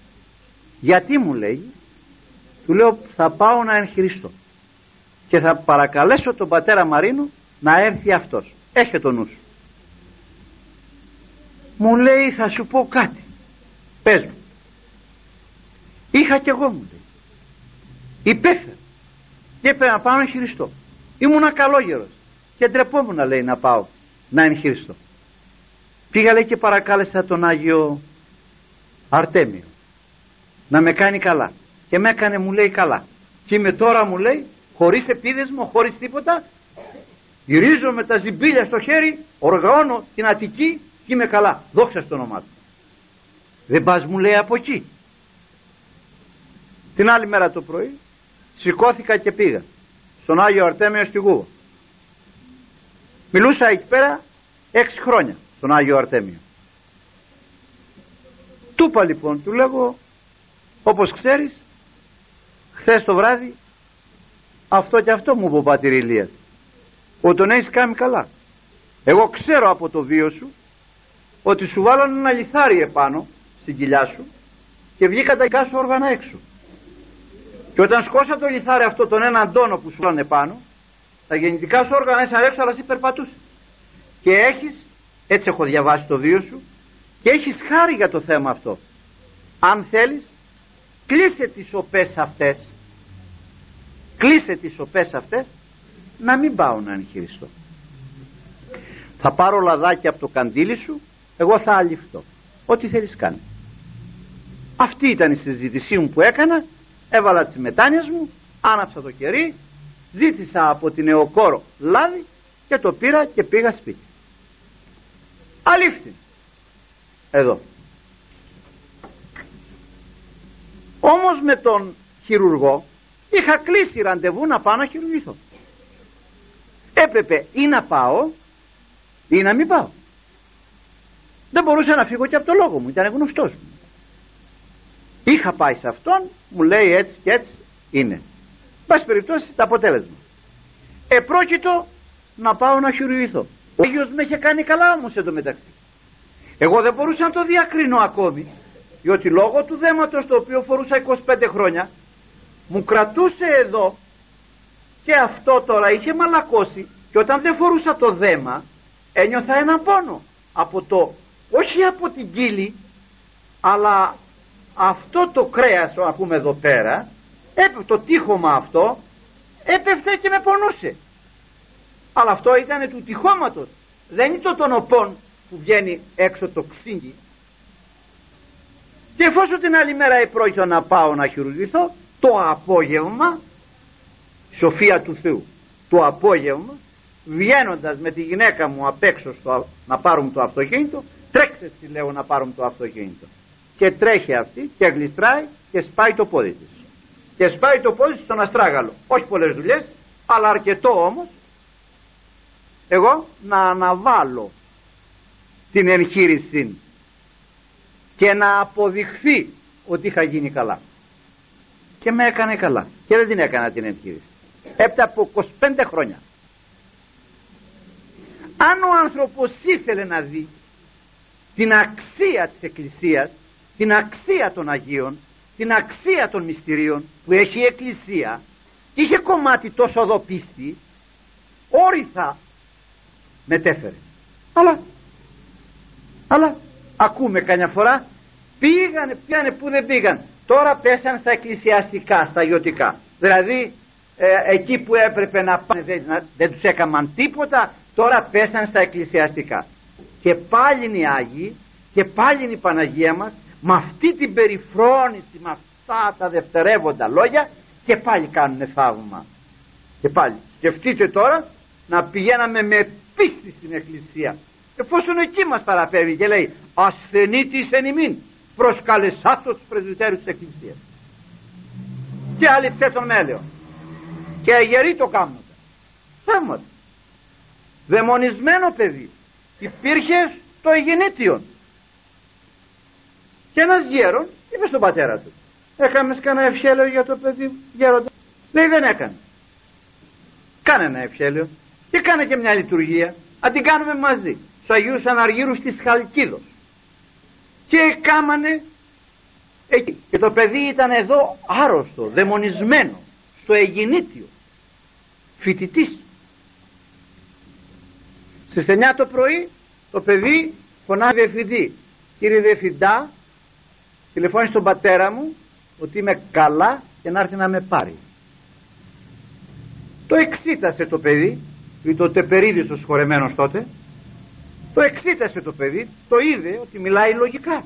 γιατί μου λέει του λέω θα πάω να εγχειριστώ και θα παρακαλέσω τον πατέρα Μαρίνου να έρθει αυτός Έχε το νους σου. Μου λέει θα σου πω κάτι. Πες μου. Είχα κι εγώ μου λέει. Υπέφερε. Και έπρεπε να πάω να εγχειριστώ. Ήμουνα καλόγερος. Και ντρεπόμουν λέει να πάω να εγχειριστώ. Πήγα λέει και παρακάλεσα τον Άγιο Αρτέμιο να με κάνει καλά. Και με έκανε μου λέει καλά. Και είμαι τώρα μου λέει χωρίς επίδεσμο, χωρίς τίποτα. Γυρίζω με τα ζυμπίλια στο χέρι οργανώνω την Αττική και είμαι καλά. Δόξα στο όνομά του. Δεν πας μου λέει από εκεί. Την άλλη μέρα το πρωί σηκώθηκα και πήγα στον Άγιο Αρτέμιο στη Γούβα. Μιλούσα εκεί πέρα έξι χρόνια στον Άγιο Αρτέμιο. Του είπα λοιπόν του λέγω όπως ξέρεις χθες το βράδυ αυτό και αυτό μου είπε ο Πατήρ Ηλίας. Ότι τον έχεις κάνει καλά. Εγώ ξέρω από το βίο σου ότι σου βάλανε ένα λιθάρι επάνω στην κοιλιά σου και βγήκα τα δικά σου όργανα έξω. Και όταν σκόσα το λιθάρι αυτό τον έναν τόνο που σου βάλανε επάνω τα γεννητικά σου όργανα ήσαν έξω αλλά εσύ περπατούσες. Και έχεις έτσι έχω διαβάσει το βίο σου και έχεις χάρη για το θέμα αυτό. Αν θέλεις κλείσε τις σοπές αυτές κλείσε τις σοπές αυτές να μην πάω να εγχειριστώ θα πάρω λαδάκι από το καντήλι σου εγώ θα αληφθώ. Ό,τι θέλεις κάνει αυτή ήταν η συζήτησή μου που έκανα έβαλα τις μετάνιες μου άναψα το κερί ζήτησα από την εοκόρο λάδι και το πήρα και πήγα σπίτι. Αλήφθη. Εδώ. Όμως με τον χειρουργό είχα κλείσει ραντεβού να πάω να χειρουργηθώ. Έπρεπε ή να πάω ή να μην πάω. Δεν μπορούσα να φύγω και από το λόγο μου ήταν γνωστός μου. Είχα πάει σε αυτόν μου λέει έτσι και έτσι είναι. Πάση περιπτώσει το αποτέλεσμα. Επρόκειτο να πάω να χειρουργηθώ. Ο Άγιος με είχε κάνει καλά όμως μεταξύ. εγώ δεν μπορούσα να το διακρίνω ακόμη διότι λόγω του δέματος το οποίο φορούσα 25 χρόνια μου κρατούσε εδώ. Και αυτό τώρα είχε μαλακώσει. Και όταν δεν φορούσα το δέμα ένιωθα ένα πόνο από το όχι από την κύλη αλλά αυτό το κρέας ας πούμε εδώ πέρα το τείχομα αυτό έπεφτε και με πονούσε. Αλλά αυτό ήταν του τυχώματος. Δεν είναι το των οπών που βγαίνει έξω το ξύγκι και εφόσον την άλλη μέρα επρόκειτο να πάω να χειρουργηθώ το απόγευμα σοφία του Θεού το απόγευμα βγαίνοντας με τη γυναίκα μου απ' έξω στο, να πάρουμε το αυτοκίνητο τρέξε τη λέω να πάρουμε το αυτοκίνητο. Και τρέχει αυτή και γλιστράει και σπάει το πόδι της. Και σπάει το πόδι της στον αστράγαλο. Όχι πολλές δουλειές αλλά αρκετό όμως. Εγώ να αναβάλω την εγχείρηση και να αποδειχθεί ότι είχα γίνει καλά και με έκανε καλά. Και δεν την έκανα την εγχείρηση. Έπειτα από 25 χρόνια. Αν ο άνθρωπος ήθελε να δει την αξία της Εκκλησίας την αξία των Αγίων την αξία των μυστηρίων που έχει η Εκκλησία και είχε κομμάτι τόσο εδώ πίστη όρηθα μετέφερε. Αλλά αλλά ακούμε καμιά φορά πήγανε, πήγανε που δεν πήγαν τώρα πέσαν στα εκκλησιαστικά στα ιωτικά δηλαδή ε, εκεί που έπρεπε να πάνε δεν, δεν τους έκαναν τίποτα τώρα πέσαν στα εκκλησιαστικά. Και πάλι είναι οι Άγιοι και πάλι είναι η Παναγία μας με αυτή την περιφρόνηση με αυτά τα δευτερεύοντα λόγια και πάλι κάνουν θαύμα. Και πάλι. Σκεφτείτε τώρα να πηγαίναμε με πίστη στην εκκλησία. Εφόσον εκεί μας παραφέρει και λέει ασθενήτης εν ημίν προσκαλεσάτος τους πρεσβυτέρους της εκκλησίας. Και άλλοι τον μέλαιο. Και αγεροί το κάνουν. Θέματα. Δαιμονισμένο παιδί. Υπήρχε στο Αιγενήτιον και ένας γέρον είπε στον πατέρα του έκαμε κανένα ευχέλαιο για το παιδί γέροντα; Λέει δεν έκανε κάνε ένα ευχέλαιο. Και κάνε και μια λειτουργία. Αν την κάνουμε μαζί. Στους Αγίους Αναργύρους της Χαλκίδος και κάμανε εκεί. Και το παιδί ήταν εδώ άρρωστο, δαιμονισμένο στο Αιγινήτιο φοιτητής. Στις 9 το πρωί το παιδί φωνάζει διευθυντή. Κύριε διευθυντά τηλεφώνησε στον πατέρα μου ότι είμαι καλά και να έρθει να με πάρει το εξήτασε το παιδί ήταν το τεπερίδης ο σχορεμένος τότε το εξήτασε το παιδί το είδε ότι μιλάει λογικά.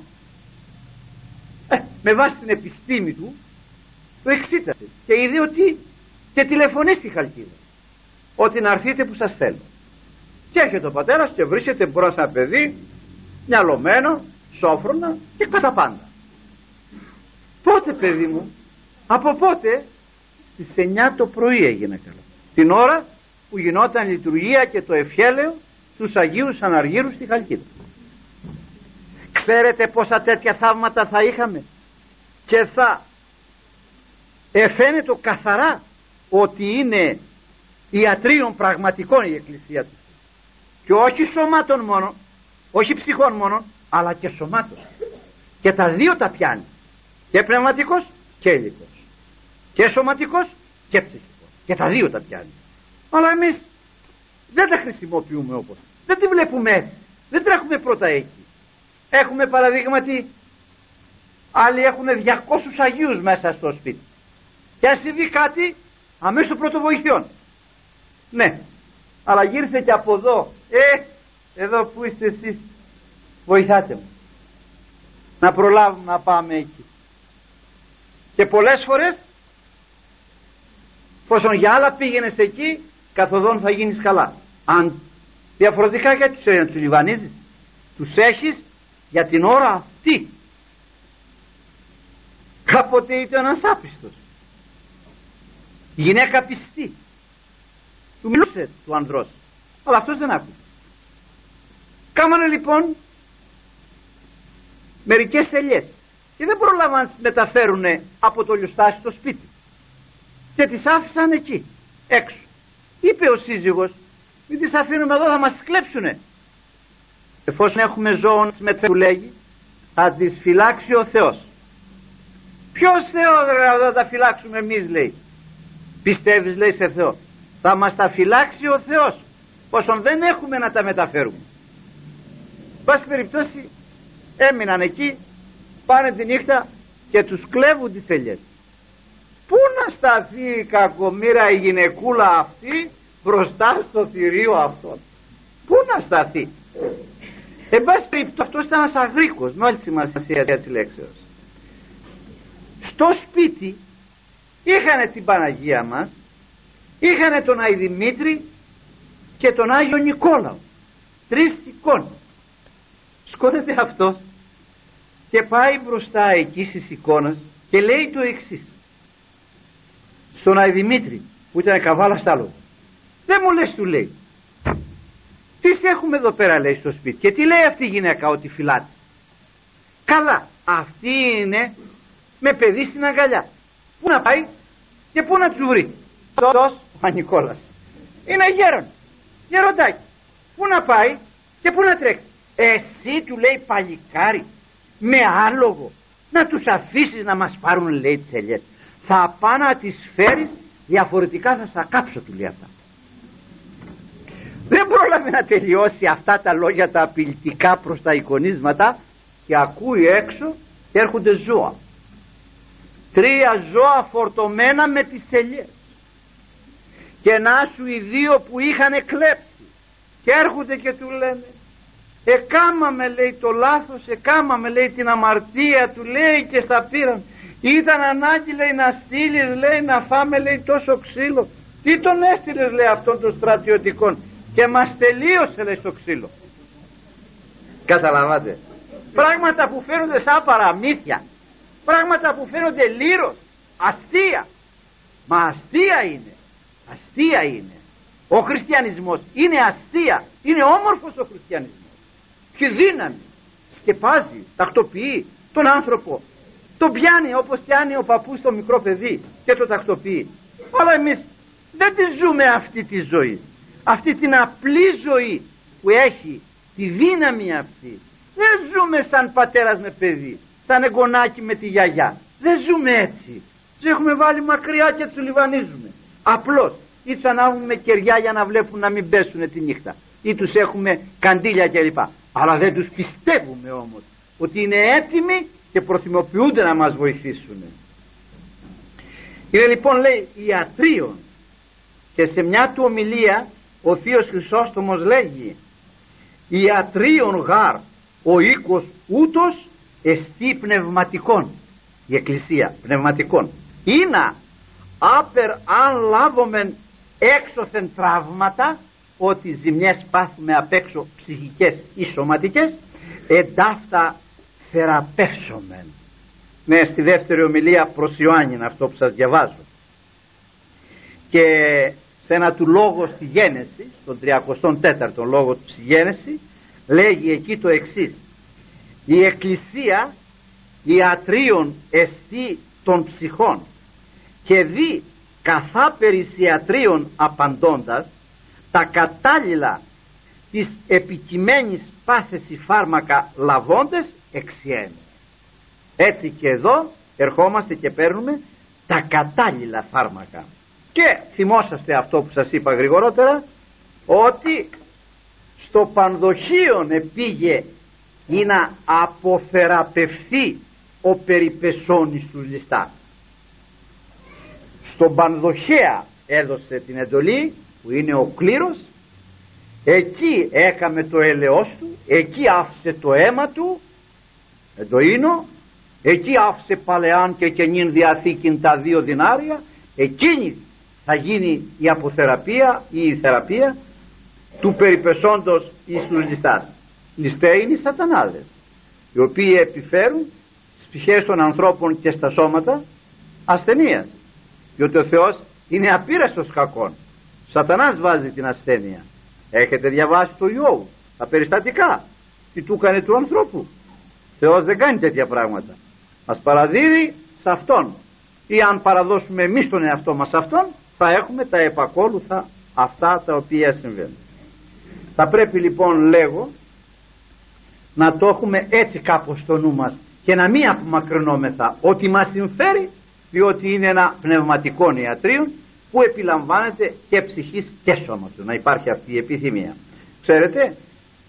Ε, με βάση την επιστήμη του το εξήτασε και είδε ότι και τηλεφωνεί στη Χαλκίδα. Ότι να έρθετε που σας θέλω. Και έρχεται ο πατέρας και βρίσκεται μπρος ένα παιδί μυαλωμένο, σόφρονα και κατά πάντα. Πότε παιδί μου από πότε στις 9 το πρωί έγινε καλά την ώρα που γινόταν η λειτουργία και το ευχέλαιο στους Αγίους Αναργύρους στη Χαλκίδα. Ξέρετε πόσα τέτοια θαύματα θα είχαμε και θα εφαίνεται καθαρά ότι είναι ιατρίων πραγματικών η Εκκλησία τους. Και όχι σωμάτων μόνο όχι ψυχών μόνο αλλά και σωμάτων. Και τα δύο τα πιάνει. Και πνευματικός και υλικός και σωματικός και ψυχικός. Και τα δύο τα πιάνει. Αλλά εμείς δεν τα χρησιμοποιούμε όπως. Δεν τη βλέπουμε έτσι. Δεν τρέχουμε πρώτα εκεί. Έχουμε παραδείγματι άλλοι έχουν 200 Αγίους μέσα στο σπίτι. Και αν συμβεί κάτι αμέσως πρωτοβοηθειών ναι. Αλλά γύρισε και από εδώ ε εδώ που είστε εσείς βοηθάτε μου. Να προλάβουμε να πάμε εκεί και πολλές φορές πόσον για άλλα πήγαινες εκεί καθοδόν θα γίνεις καλά αν διαφορετικά γιατί τους να τους λιβανίζεις τους έχεις για την ώρα αυτή. Κάποτε ήταν ένας άπιστος γυναίκα πιστή. Του μιλούσε του ανδρός αλλά αυτός δεν άκουσε κάμανε λοιπόν μερικές ελιές και δεν πρόλαβαν να τις μεταφέρουν από το λιωστάσι στο σπίτι. Και τις άφησαν εκεί έξω. Είπε ο σύζυγος μην τις αφήνουμε εδώ θα μας κλέψουνε. Εφόσον έχουμε ζώων με που λέγει θα τις φυλάξει ο Θεός. Ποιος Θεό θα τα φυλάξουμε εμείς λέει. Πιστεύεις λέει σε Θεό. Θα μας τα φυλάξει ο Θεός όσον δεν έχουμε να τα μεταφέρουμε. Πάση περιπτώσει έμειναν εκεί πάνε τη νύχτα και τους κλέβουν τις ελιές. Πού να σταθεί η κακομήρα η γυναικούλα αυτή μπροστά στο θηρίο αυτό πού να σταθεί; Εν πάση περιπτώσει αυτός ήταν ένας αγρίκος με όλη τη σημασία της λέξεως στο σπίτι είχαν την Παναγία μας είχαν τον Αϊδημήτρη και τον Άγιο Νικόλαο. Τρεις εικόνες. Σκόνεται αυτός και πάει μπροστά εκεί στις εικόνες και λέει το εξής. στον Αϊδημήτρη που ήταν καβάλα άλλο δεν μου λες του λέει. Τι έχουμε εδώ πέρα λέει στο σπίτι; Και τι λέει αυτή η γυναίκα ότι φυλάται; Καλά αυτή είναι με παιδί στην αγκαλιά. Πού να πάει και πού να τους βρει; Αυτός ο Νικόλας. Είναι γέρον γεροντάκι. Πού να πάει και πού να τρέξει; Εσύ του λέει παλικάρι με άλογο να τους αφήσεις να μας πάρουν λέει τις ελιές. Θα πάω να τις φέρεις διαφορετικά θα στα κάψω του λέει αυτά δεν πρόλαβε να τελειώσει αυτά τα λόγια τα απειλητικά προς τα εικονίσματα και ακούει έξω και έρχονται ζώα. Τρία ζώα φορτωμένα με τις ελιές και να σου οι δύο που είχαν κλέψει. Και έρχονται και του λένε εκάμαμε λέει το λάθος εκάμαμε λέει την αμαρτία του λέει και στα πήραν. Ήταν ανάγκη λέει να στείλεις λέει να φάμε λέει τόσο ξύλο. Τι τον έστειλες λέει αυτόν των στρατιωτικών και μας τελείωσε λέει στο ξύλο. Καταλαβάτε. Πράγματα που φαίνονται σαν παραμύθια. Πράγματα που φαίνονται λύρος. Αστεία. Μα αστεία είναι. Αστεία είναι. Ο χριστιανισμός είναι αστεία. Είναι όμορφος ο χριστιανισμός. Και δύναμη. Σκεπάζει, τακτοποιεί τον άνθρωπο. Τον πιάνει όπως πιάνει ο παππούς το μικρό παιδί και το τακτοποιεί. Αλλά εμείς δεν τη ζούμε αυτή τη ζωή αυτή την απλή ζωή που έχει τη δύναμη αυτή. Δεν ζούμε σαν πατέρας με παιδί σαν εγγονάκι με τη γιαγιά. Δεν ζούμε έτσι. Τους έχουμε βάλει μακριά και τους λιβανίζουμε. Απλώς ή τους ανάβουμε κεριά για να βλέπουν να μην πέσουν τη νύχτα. Ή τους έχουμε καντήλια κλπ. Αλλά δεν τους πιστεύουμε όμως ότι είναι έτοιμοι και προθυμοποιούνται να μας βοηθήσουν. Είναι λοιπόν λέει ιατρίων και σε μια του ομιλία ο Θείος Χρυσόστομος λέγει ιατρίων γάρ ο οίκος ούτως εστί πνευματικών η εκκλησία πνευματικών είναι άπερ αν λάβομεν έξωθεν τραύματα ότι ζημιές πάθουμε απ' έξω ψυχικές ή σωματικές εντάφτα θεραπεύσομεν ναι στη δεύτερη ομιλία προς Ιωάννη αυτό που σας διαβάζω. Και σε ένα του λόγος στη γένεσης στον 34ο λόγο του στη γένεσης λέγει εκεί το εξής η εκκλησία ιατρίων εστί των ψυχών και δι καθά περισιατρίων απαντώντας τα κατάλληλα της επικειμένης πάθεσης φάρμακα λαβώντες εξιένει. Έτσι και εδώ ερχόμαστε και παίρνουμε τα κατάλληλα φάρμακα. Και θυμόσαστε αυτό που σας είπα γρηγορότερα ότι στο πανδοχείο επήγε ή να αποθεραπευθεί ο περιπεσόνης του ληστά. Στον πανδοχέα έδωσε την εντολή που είναι ο κλήρος. Εκεί έκαμε το έλεος του εκεί άφησε το αίμα του εντοίνο εκεί άφησε παλαιάν και καινήν διαθήκην τα δύο δινάρια εκείνη θα γίνει η αποθεραπεία ή η θεραπεία του περιπεσόντος εις τους ληστάς ληστέ είναι οι σατανάδες οι οποίοι επιφέρουν στις ψυχές των ανθρώπων και στα σώματα ασθενείας διότι ο Θεός είναι απείραστος κακών Σατανάς βάζει την ασθένεια. Έχετε διαβάσει το Ιώβ, τα περιστατικά. Τι του έκανε του ανθρώπου. Θεός δεν κάνει τέτοια πράγματα. Μας παραδίδει σε Αυτόν. Ή αν παραδώσουμε εμείς τον εαυτό μας Αυτόν, θα έχουμε τα επακόλουθα αυτά τα οποία συμβαίνουν. Θα πρέπει λοιπόν λέγω να το έχουμε έτσι κάπως στο νου μας και να μην απομακρυνόμεθα ότι μας συμφέρει διότι είναι ένα πνευματικό ιατρείο που επιλαμβάνεται και ψυχής και σώματος να υπάρχει αυτή η επιθυμία. Ξέρετε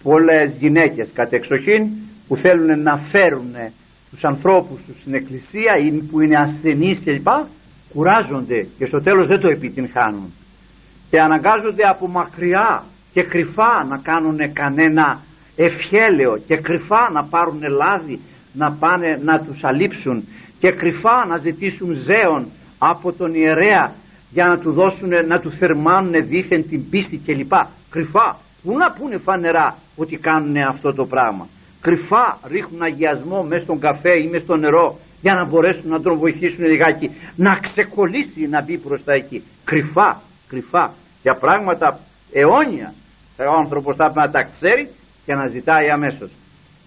πολλές γυναίκες κατεξοχήν που θέλουν να φέρουν τους ανθρώπους τους στην εκκλησία ή που είναι ασθενείς κλπ κουράζονται και στο τέλος δεν το επιτυγχάνουν. Και αναγκάζονται από μακριά και κρυφά να κάνουν κανένα ευχέλαιο και κρυφά να πάρουν λάδι να πάνε να τους αλείψουν και κρυφά να ζητήσουν ζέον από τον ιερέα για να του δώσουν να του θερμάνουν δίθεν την πίστη κλπ. Κρυφά. Που να πούνε φανερά ότι κάνουν αυτό το πράγμα. Κρυφά ρίχνουν αγιασμό μέσα στον καφέ ή μέσα στο νερό για να μπορέσουν να τον βοηθήσουν λιγάκι. Να ξεκολλήσει να μπει μπροστά εκεί. Κρυφά, κρυφά. Για πράγματα αιώνια. Ο άνθρωπος θα να τα ξέρει και να ζητάει αμέσως.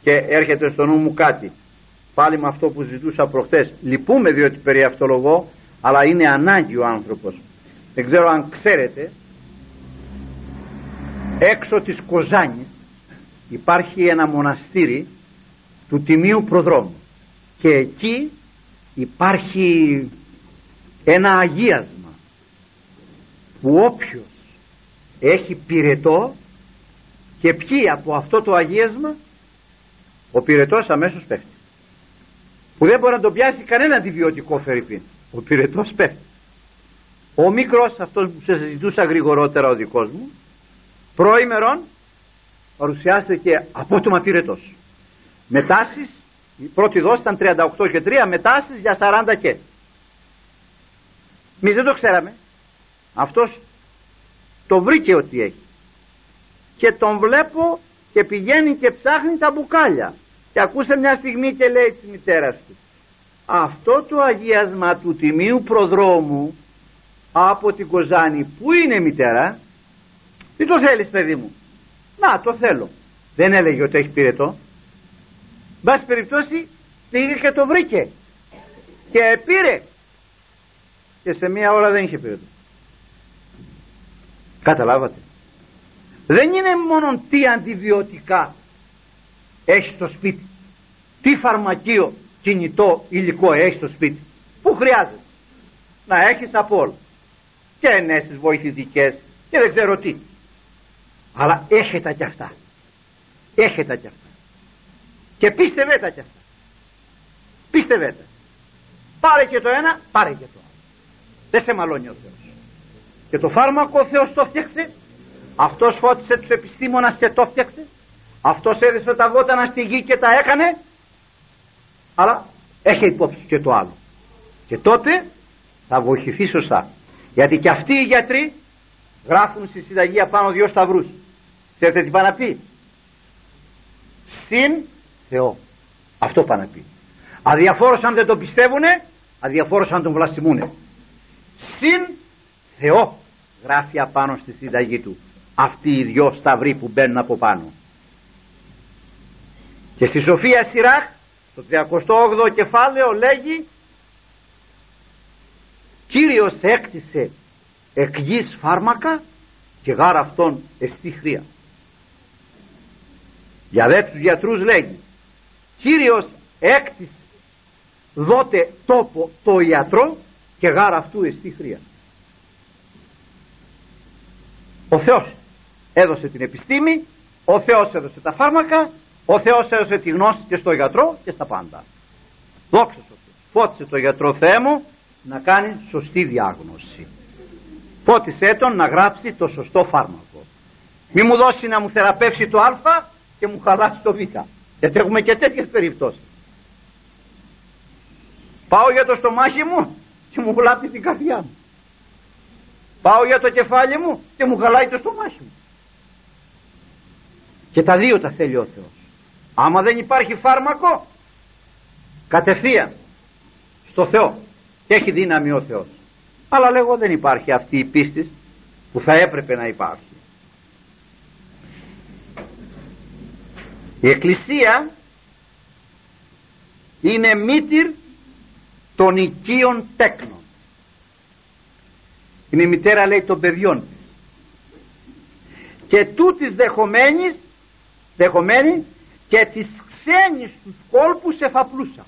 Και έρχεται στο νου μου κάτι. Πάλι με αυτό που ζητούσα προχτές λυπούμε διότι περί αυτολογώ αλλά είναι ανάγκη ο άνθρωπος. Δεν ξέρω αν ξέρετε έξω της Κοζάνης υπάρχει ένα μοναστήρι του Τιμίου Προδρόμου και εκεί υπάρχει ένα αγίασμα που όποιος έχει πυρετό και πιει από αυτό το αγίασμα ο πυρετός αμέσως πέφτει. Που δεν μπορεί να το πιάσει κανένα αντιβιωτικό φερρυπίν. Ο πυρετός πέφτει. Ο μικρός αυτός που σε ζητούσα γρηγορότερα ο δικός μου προήμερον παρουσιάστηκε απότομα πυρετός. Μετάσεις η πρώτη δόση ήταν 38 και 3 μετάσεις για 40 και. Εμείς δεν το ξέραμε. Αυτός το βρήκε ότι έχει. Και τον βλέπω και πηγαίνει και ψάχνει τα μπουκάλια. Και ακούσε μια στιγμή και λέει της μητέρας του αυτό το αγίασμα του τιμίου προδρόμου από την Κοζάνη που είναι μητέρα; Τι το θέλεις παιδί μου; Να το θέλω δεν έλεγε ότι έχει πυρετό μπας περιπτώσει πήγε και το βρήκε και πήρε. Και σε μία ώρα δεν είχε πυρετό καταλάβατε. Δεν είναι μόνο τι αντιβιωτικά έχει στο σπίτι. Τι φαρμακείο κινητό υλικό έχει στο σπίτι. Που χρειάζεται. Να έχεις από όλα. Και ενέσεις βοηθητικές και δεν ξέρω τι. Αλλά έχετε κι αυτά. Έχετε κι αυτά και πίστευε τα κι αυτά. Πίστευε τα. Πάρε και το ένα πάρε και το άλλο. Δεν σε μαλώνει ο Θεός. Και το φάρμακο ο Θεός το φτιάξε. Αυτός φώτισε τους επιστήμονας και το φτιάξε. Αυτός έδειξε τα βότανα στη γη και τα έκανε. Αλλά έχει υπόψη και το άλλο. Και τότε θα βοηθηθεί σωστά. Γιατί και αυτοί οι γιατροί γράφουν στη συνταγή πάνω δύο σταυρούς. Ξέρετε τι πάει να πει; Συν Θεό. Αυτό πάει να πει. Αδιαφόρος αν δεν το πιστεύουνε, αδιαφόρος αν τον βλαστημούνε. Συν Θεό γράφει απάνω στη συνταγή του. Αυτοί οι δυο σταυροί που μπαίνουν από πάνω. Και στη Σοφία Σιράχ, στο 38ο κεφάλαιο λέγει Κύριος έκτισε εκ γης φάρμακα και γάρα αυτόν εστί χρία. Για δε τους γιατρούς λέγει Κύριος έκτης δότε τόπο το ιατρό και γάρα αυτού εστί χρίας. Ο Θεός έδωσε την επιστήμη, ο Θεός έδωσε τα φάρμακα, ο Θεός έδωσε τη γνώση και στο γιατρό και στα πάντα. Δόξα σου Φώτισε το γιατρό Θεέ μου να κάνει σωστή διάγνωση. Φώτισε τον να γράψει το σωστό φάρμακο. Μη μου δώσει να μου θεραπεύσει το α και μου χαλάσει το β. Γιατί έχουμε και τέτοιες περιπτώσεις. Πάω για το στομάχι μου και μου βλάπτει την καρδιά μου. Πάω για το κεφάλι μου και μου χαλάει το στομάχι μου. Και τα δύο τα θέλει ο Θεός. Άμα δεν υπάρχει φάρμακο, κατευθείαν στο Θεό. Και έχει δύναμη ο Θεός. Αλλά λέγω δεν υπάρχει αυτή η πίστη που θα έπρεπε να υπάρχει. Η Εκκλησία είναι μήτυρ των οικείων τέκνων. Είναι η μητέρα λέει των παιδιών. Και τούτης δεχομένης δεχομένη και τις ξένης στους κόλπους εφαπλούσα.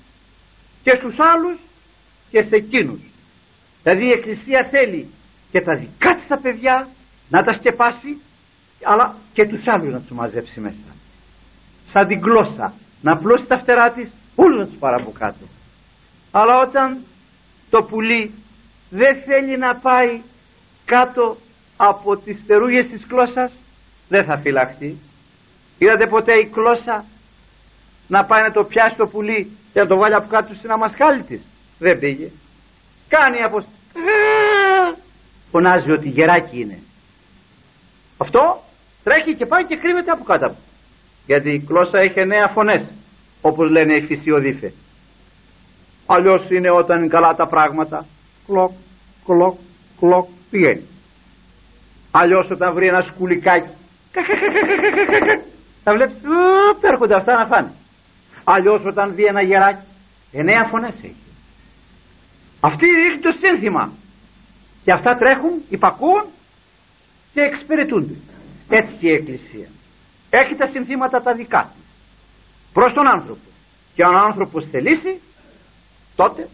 Και στους άλλους και σε εκείνους. Δηλαδή η Εκκλησία θέλει και τα δικά της τα παιδιά να τα σκεπάσει αλλά και τους άλλους να τους μαζέψει μέσα σαν την γλώσσα. Να πλώσει τα φτερά της όλους να τους πάρει από κάτω. Αλλά όταν το πουλί δεν θέλει να πάει κάτω από τις στερούγες της γλώσσας δεν θα φυλαχτεί. Είδατε ποτέ η γλώσσα να πάει να το πιάσει το πουλί και να το βάλει από κάτω στην αμασχάλη της; Δεν πήγε. Κάνει από φωνάζει ότι γεράκι είναι. Αυτό τρέχει και πάει και κρύβεται από κάτω γιατί η γλώσσα έχει εννέα φωνές όπως λένε οι φυσιοδίφε αλλιώς είναι όταν είναι καλά τα πράγματα κλοκ κλοκ κλοκ πηγαίνει. Αλλιώς όταν βρει ένα σκουλικάκι τα βλέπεις έρχονται αυτά να φάνε. Αλλιώς όταν δει ένα γεράκι εννέα φωνές έχει. Αυτή ρίχνει το σύνθημα. Και αυτά τρέχουν, υπακούν και εξυπηρετούνται. Έτσι και η Εκκλησία έχει τα συνθήματα τα δικά της προς τον άνθρωπο. Και αν ο άνθρωπος θελήσει τότε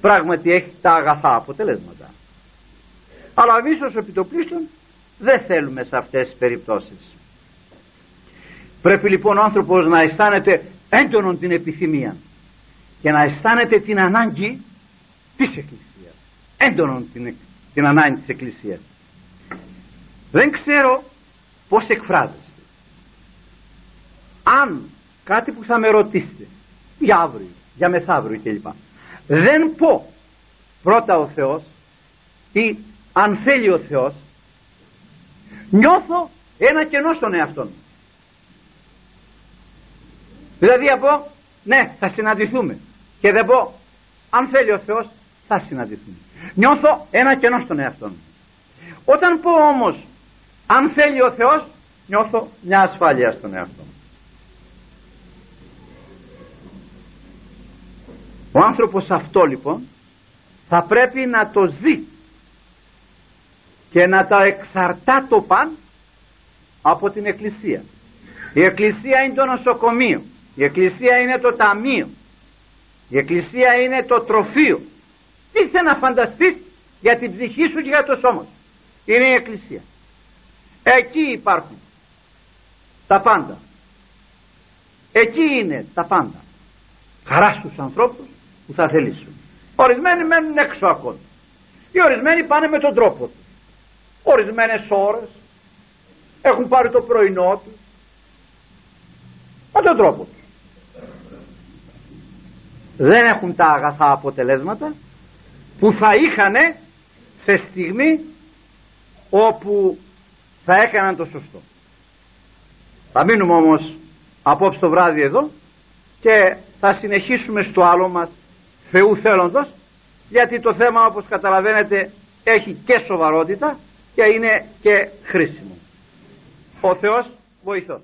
πράγματι έχει τα αγαθά αποτελέσματα. Αλλά εμείς ως επιτοπλίστων δεν θέλουμε σε αυτές τις περιπτώσεις. Πρέπει λοιπόν ο άνθρωπος να αισθάνεται έντονον την επιθυμία και να αισθάνεται την ανάγκη της Εκκλησίας. Έντονον την, την ανάγκη της Εκκλησίας. Δεν ξέρω πως εκφράζεστε. Αν κάτι που θα με ρωτήσετε για αύριο, για μεθαύριο κλπ. Δεν πω πρώτα ο Θεός ή αν θέλει ο Θεός νιώθω ένα κενό στον εαυτό μου. Δηλαδή από ναι θα συναντηθούμε. Και δεν πω αν θέλει ο Θεός θα συναντηθούμε. Νιώθω ένα κενό στον εαυτό μου. Όταν πω όμως αν θέλει ο Θεός νιώθω μια ασφάλεια στον εαυτό μου. Ο άνθρωπος αυτό λοιπόν θα πρέπει να το ζει και να τα εξαρτά το παν από την Εκκλησία. Η Εκκλησία είναι το νοσοκομείο. Η Εκκλησία είναι το ταμείο. Η Εκκλησία είναι το τροφείο. Τι θε να φανταστείς για την ψυχή σου και για το σώμα σου. Είναι η Εκκλησία εκεί υπάρχουν τα πάντα. Εκεί είναι τα πάντα. Χαρά στους ανθρώπους που θα θελήσουν. Ορισμένοι μένουν έξω ακόμα. Οι ορισμένοι πάνε με τον τρόπο τους. Ορισμένες ώρες έχουν πάρει το πρωινό τους. Με τον τρόπο τους. Δεν έχουν τα αγαθά αποτελέσματα που θα είχαν σε στιγμή όπου θα έκαναν το σωστό θα μείνουμε όμως απόψε το βράδυ εδώ και θα συνεχίσουμε στο άλλο μας Θεού θέλοντος γιατί το θέμα όπως καταλαβαίνετε έχει και σοβαρότητα και είναι και χρήσιμο. Ο Θεός βοηθός.